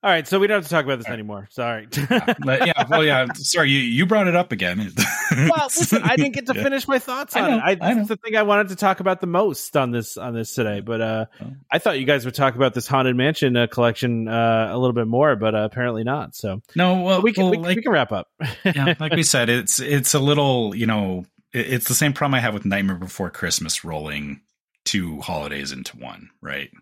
All right, so we don't have to talk about this anymore. Sorry. But yeah, well, yeah. Sorry, you, you brought it up again. well, listen, I didn't get to Yeah. finish my thoughts I on know, it. I, I the thing I wanted to talk about the most on this on this today. But uh, Oh. I thought you guys would talk about this haunted mansion uh, collection uh, a little bit more, but uh, apparently not. So No, well, we can well, we, can- like, we can wrap up. yeah, like we said, it's it's a little, you know, it- it's the same problem I have with Nightmare Before Christmas rolling two holidays into one, right? Yeah,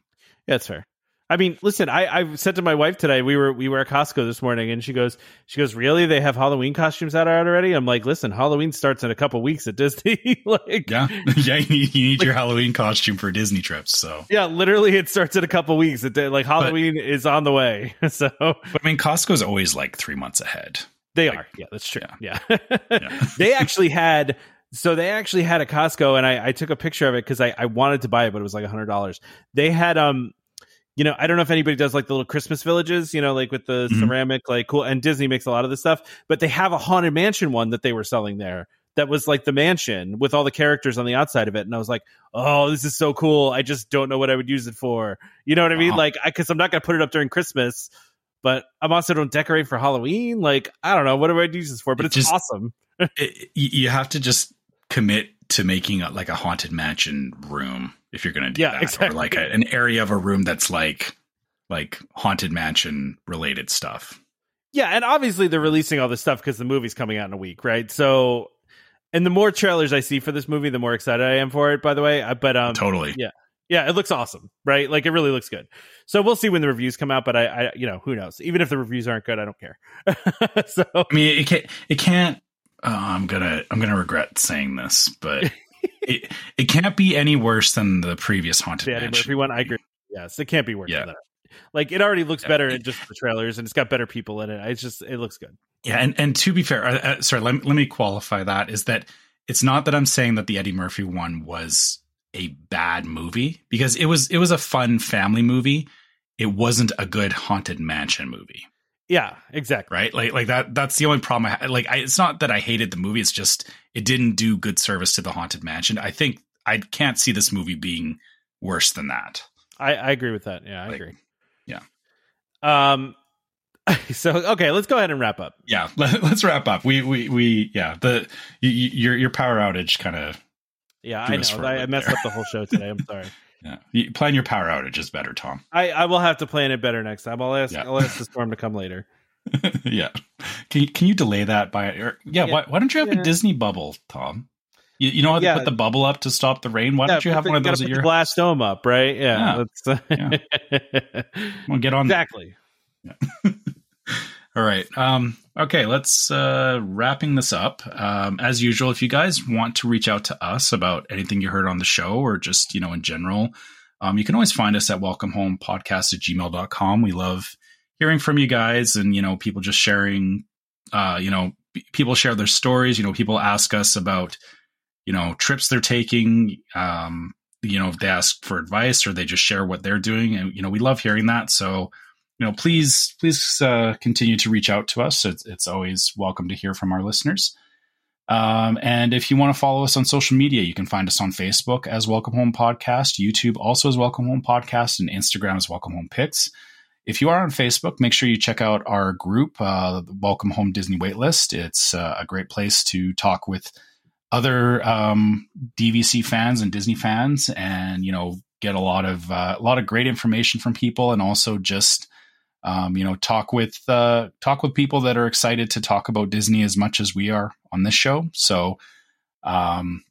that's fair. I mean, listen, I, I said to my wife today, we were we were at Costco this morning, and she goes, she goes, really? They have Halloween costumes out already? I'm like, listen, Halloween starts in a couple weeks at Disney. like, yeah, yeah, you need, you need like, your Halloween costume for Disney trips. So yeah, literally, it starts in a couple weeks. It like Halloween but, is on the way. so, but I mean, Costco's always like three months ahead. They like, are. Yeah, that's true. Yeah, yeah. yeah. they actually had so they actually had a Costco, and I, I took a picture of it because I, I wanted to buy it, but it was like a hundred dollars. They had um you know, I don't know if anybody does like the little Christmas villages, you know, like with the mm-hmm. ceramic, like cool. And Disney makes a lot of this stuff, but they have a haunted mansion one that they were selling there that was like the mansion with all the characters on the outside of it. And I was like, oh, this is so cool. I just don't know what I would use it for. You know what I mean? Like, I because I'm not going to put it up during Christmas, but I'm also don't decorate for Halloween. Like, I don't know. What do I use this for? But it's just, awesome. it, you have to just commit to making a, like a haunted mansion room if you're going to do yeah, that, exactly. or like a, an area of a room that's like like haunted mansion related stuff. Yeah, and obviously they're releasing all this stuff because the movie's coming out in a week, right? So, and the more trailers I see for this movie, the more excited I am for it. By the way, but um, totally, yeah, yeah, it looks awesome, right? Like it really looks good. So we'll see when the reviews come out, but I, I you know, who knows? Even if the reviews aren't good, I don't care. so I mean, it can't, it can't. Oh, I'm gonna, I'm gonna regret saying this, but it, it can't be any worse than the previous haunted yeah, mansion. Murphy one, I agree. Yes, it can't be worse yeah. than that. Like it already looks better in just the trailers, and it's got better people in it. It's just it looks good. Yeah, and and to be fair, uh, uh, sorry, let, let me qualify that is that it's not that I'm saying that the Eddie Murphy one was a bad movie because it was it was a fun family movie. It wasn't a good haunted mansion movie. Yeah, exactly. Right? Like like that that's the only problem I had. Like I, it's not that I hated the movie, it's just it didn't do good service to the haunted mansion. I think I can't see this movie being worse than that. I, I agree with that. Yeah, I like, agree. Yeah. Um so okay, let's go ahead and wrap up. Yeah, let, us wrap up. We we we yeah, the your your power outage kind of Yeah, I know. I, I messed there. up the whole show today. I'm sorry. Yeah, you, plan your power outage is better, Tom. I, I will have to plan it better next time. I'll ask yeah. I'll ask the storm to come later. yeah, can you, can you delay that by? Or, yeah, yeah. Why, why don't you have yeah. a Disney bubble, Tom? You, you know how they put the bubble up to stop the rain? Why don't you have one of those at your glass dome up? Right? Yeah. yeah. yeah. well, get on exactly. All right. Um, okay, let's uh, wrapping this up. Um, as usual, if you guys want to reach out to us about anything you heard on the show or just, you know, in general, um, you can always find us at welcomehomepodcast at gmail.com. We love hearing from you guys and, you know, people just sharing, uh, you know, people share their stories. You know, people ask us about, you know, trips they're taking. Um, you know, if they ask for advice or they just share what they're doing. And, you know, we love hearing that. So, you know, please please uh, continue to reach out to us. It's, it's always welcome to hear from our listeners. Um, and if you want to follow us on social media, you can find us on Facebook as Welcome Home Podcast, YouTube also as Welcome Home Podcast, and Instagram as Welcome Home Pics. If you are on Facebook, make sure you check out our group, uh, Welcome Home Disney Waitlist. It's uh, a great place to talk with other um, DVC fans and Disney fans, and you know, get a lot of uh, a lot of great information from people, and also just um, you know talk with uh, talk with people that are excited to talk about Disney as much as we are on this show. So, um,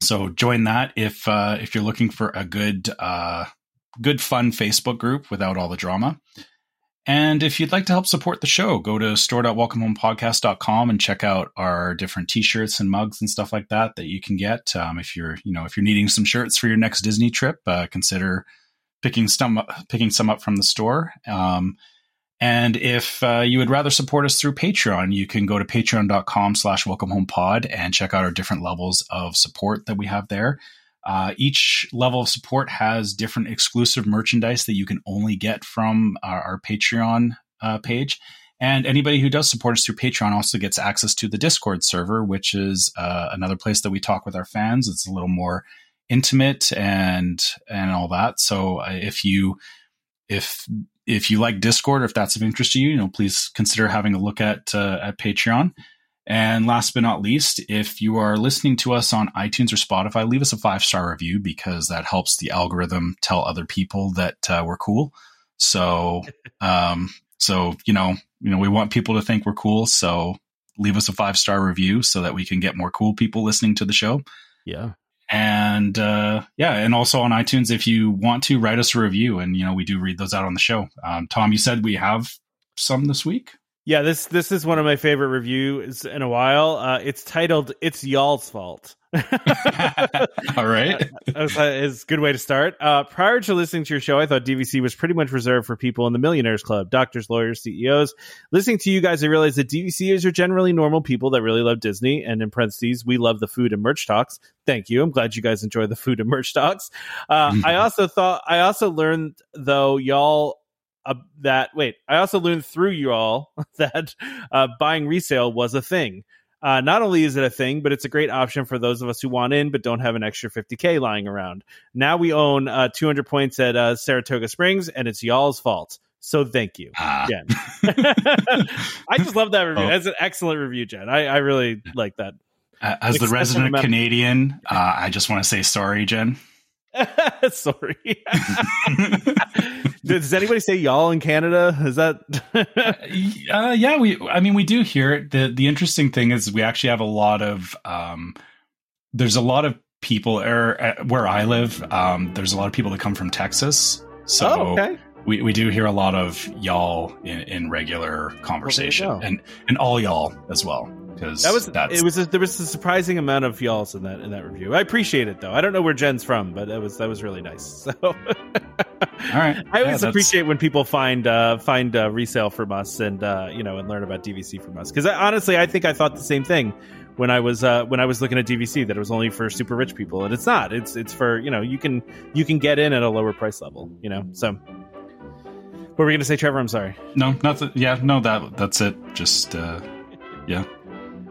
so join that if uh, if you're looking for a good uh, good fun Facebook group without all the drama. And if you'd like to help support the show, go to store.welcomehomepodcast.com and check out our different t-shirts and mugs and stuff like that that you can get. Um, if you're, you know, if you're needing some shirts for your next Disney trip, uh, consider picking some picking some up from the store. Um, and if uh, you would rather support us through Patreon, you can go to patreon.com slash welcome home pod and check out our different levels of support that we have there. Uh, each level of support has different exclusive merchandise that you can only get from our, our Patreon uh, page. And anybody who does support us through Patreon also gets access to the Discord server, which is uh, another place that we talk with our fans. It's a little more intimate and and all that. So uh, if you if if you like Discord, or if that's of interest to you, you know, please consider having a look at uh, at Patreon. And last but not least, if you are listening to us on iTunes or Spotify, leave us a five star review because that helps the algorithm tell other people that uh, we're cool. So, um, so you know, you know, we want people to think we're cool. So leave us a five star review so that we can get more cool people listening to the show. Yeah. And uh, yeah, and also on iTunes, if you want to write us a review, and you know we do read those out on the show. Um, Tom, you said we have some this week. Yeah, this this is one of my favorite reviews in a while. Uh, it's titled "It's Y'all's Fault." All right, that's a, a good way to start. Uh, prior to listening to your show, I thought DVC was pretty much reserved for people in the millionaires club, doctors, lawyers, CEOs. Listening to you guys, I realized that DVCers are generally normal people that really love Disney. And in parentheses, we love the food and merch talks. Thank you. I'm glad you guys enjoy the food and merch talks. Uh, I also thought I also learned though y'all uh, that wait, I also learned through you all that uh, buying resale was a thing. Uh, not only is it a thing, but it's a great option for those of us who want in but don't have an extra 50k lying around. Now we own uh, 200 points at uh, Saratoga Springs, and it's y'all's fault. So thank you, Ah. Jen. I just love that review. Oh. That's an excellent review, Jen. I, I really like that. As the resident Canadian, uh, I just want to say sorry, Jen. Sorry. Does anybody say y'all in Canada? Is that? uh, yeah, we. I mean, we do hear it. the The interesting thing is, we actually have a lot of. Um, there's a lot of people er, where I live. Um, there's a lot of people that come from Texas, so oh, okay. we, we do hear a lot of y'all in, in regular conversation, and and all y'all as well. Because That was that's, it was a, there was a surprising amount of y'alls in that in that review. I appreciate it though. I don't know where Jen's from, but that was that was really nice. So all right. I always appreciate when people find uh, find uh, resale from us and uh, you know and learn about DVC from us because honestly I think I thought the same thing when I was uh, when I was looking at DVC that it was only for super rich people and it's not. It's it's for you know you can you can get in at a lower price level. You know so. What were we gonna say, Trevor? I'm sorry. No, nothing. Yeah, no. That that's it. Just uh, yeah.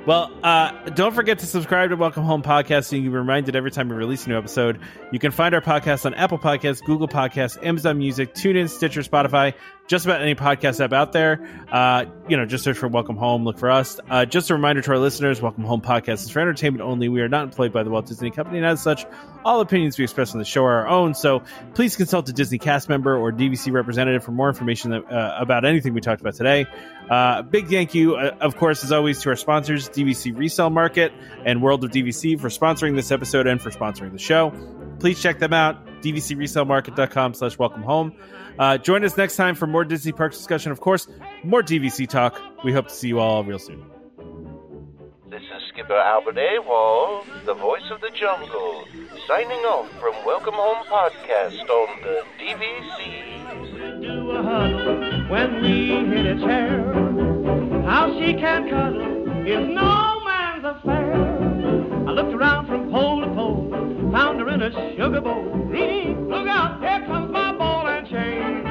Well, uh, don't forget to subscribe to Welcome Home Podcast so you can be reminded every time we release a new episode. You can find our podcast on Apple Podcasts, Google Podcasts, Amazon Music, TuneIn, Stitcher, Spotify, just about any podcast app out there. Uh, you know, just search for Welcome Home, look for us. Uh, just a reminder to our listeners, Welcome Home Podcast is for entertainment only. We are not employed by the Walt Disney Company, and as such, all opinions we express on the show are our own. So please consult a Disney cast member or DVC representative for more information that, uh, about anything we talked about today. Uh, big thank you, uh, of course, as always, to our sponsors, DVC Resale Market and World of DVC, for sponsoring this episode and for sponsoring the show. Please check them out, dvcresalemarket.com slash welcome home. Uh, join us next time for more Disney Parks discussion. Of course, more DVC talk. We hope to see you all real soon. This is Skipper Albert Awol, the voice of the jungle, signing off from Welcome Home Podcast on the DVC. do a when we hit a chair. How she can cuddle is no man's affair. I looked around from pole to pole, found her in a sugar bowl, eating change.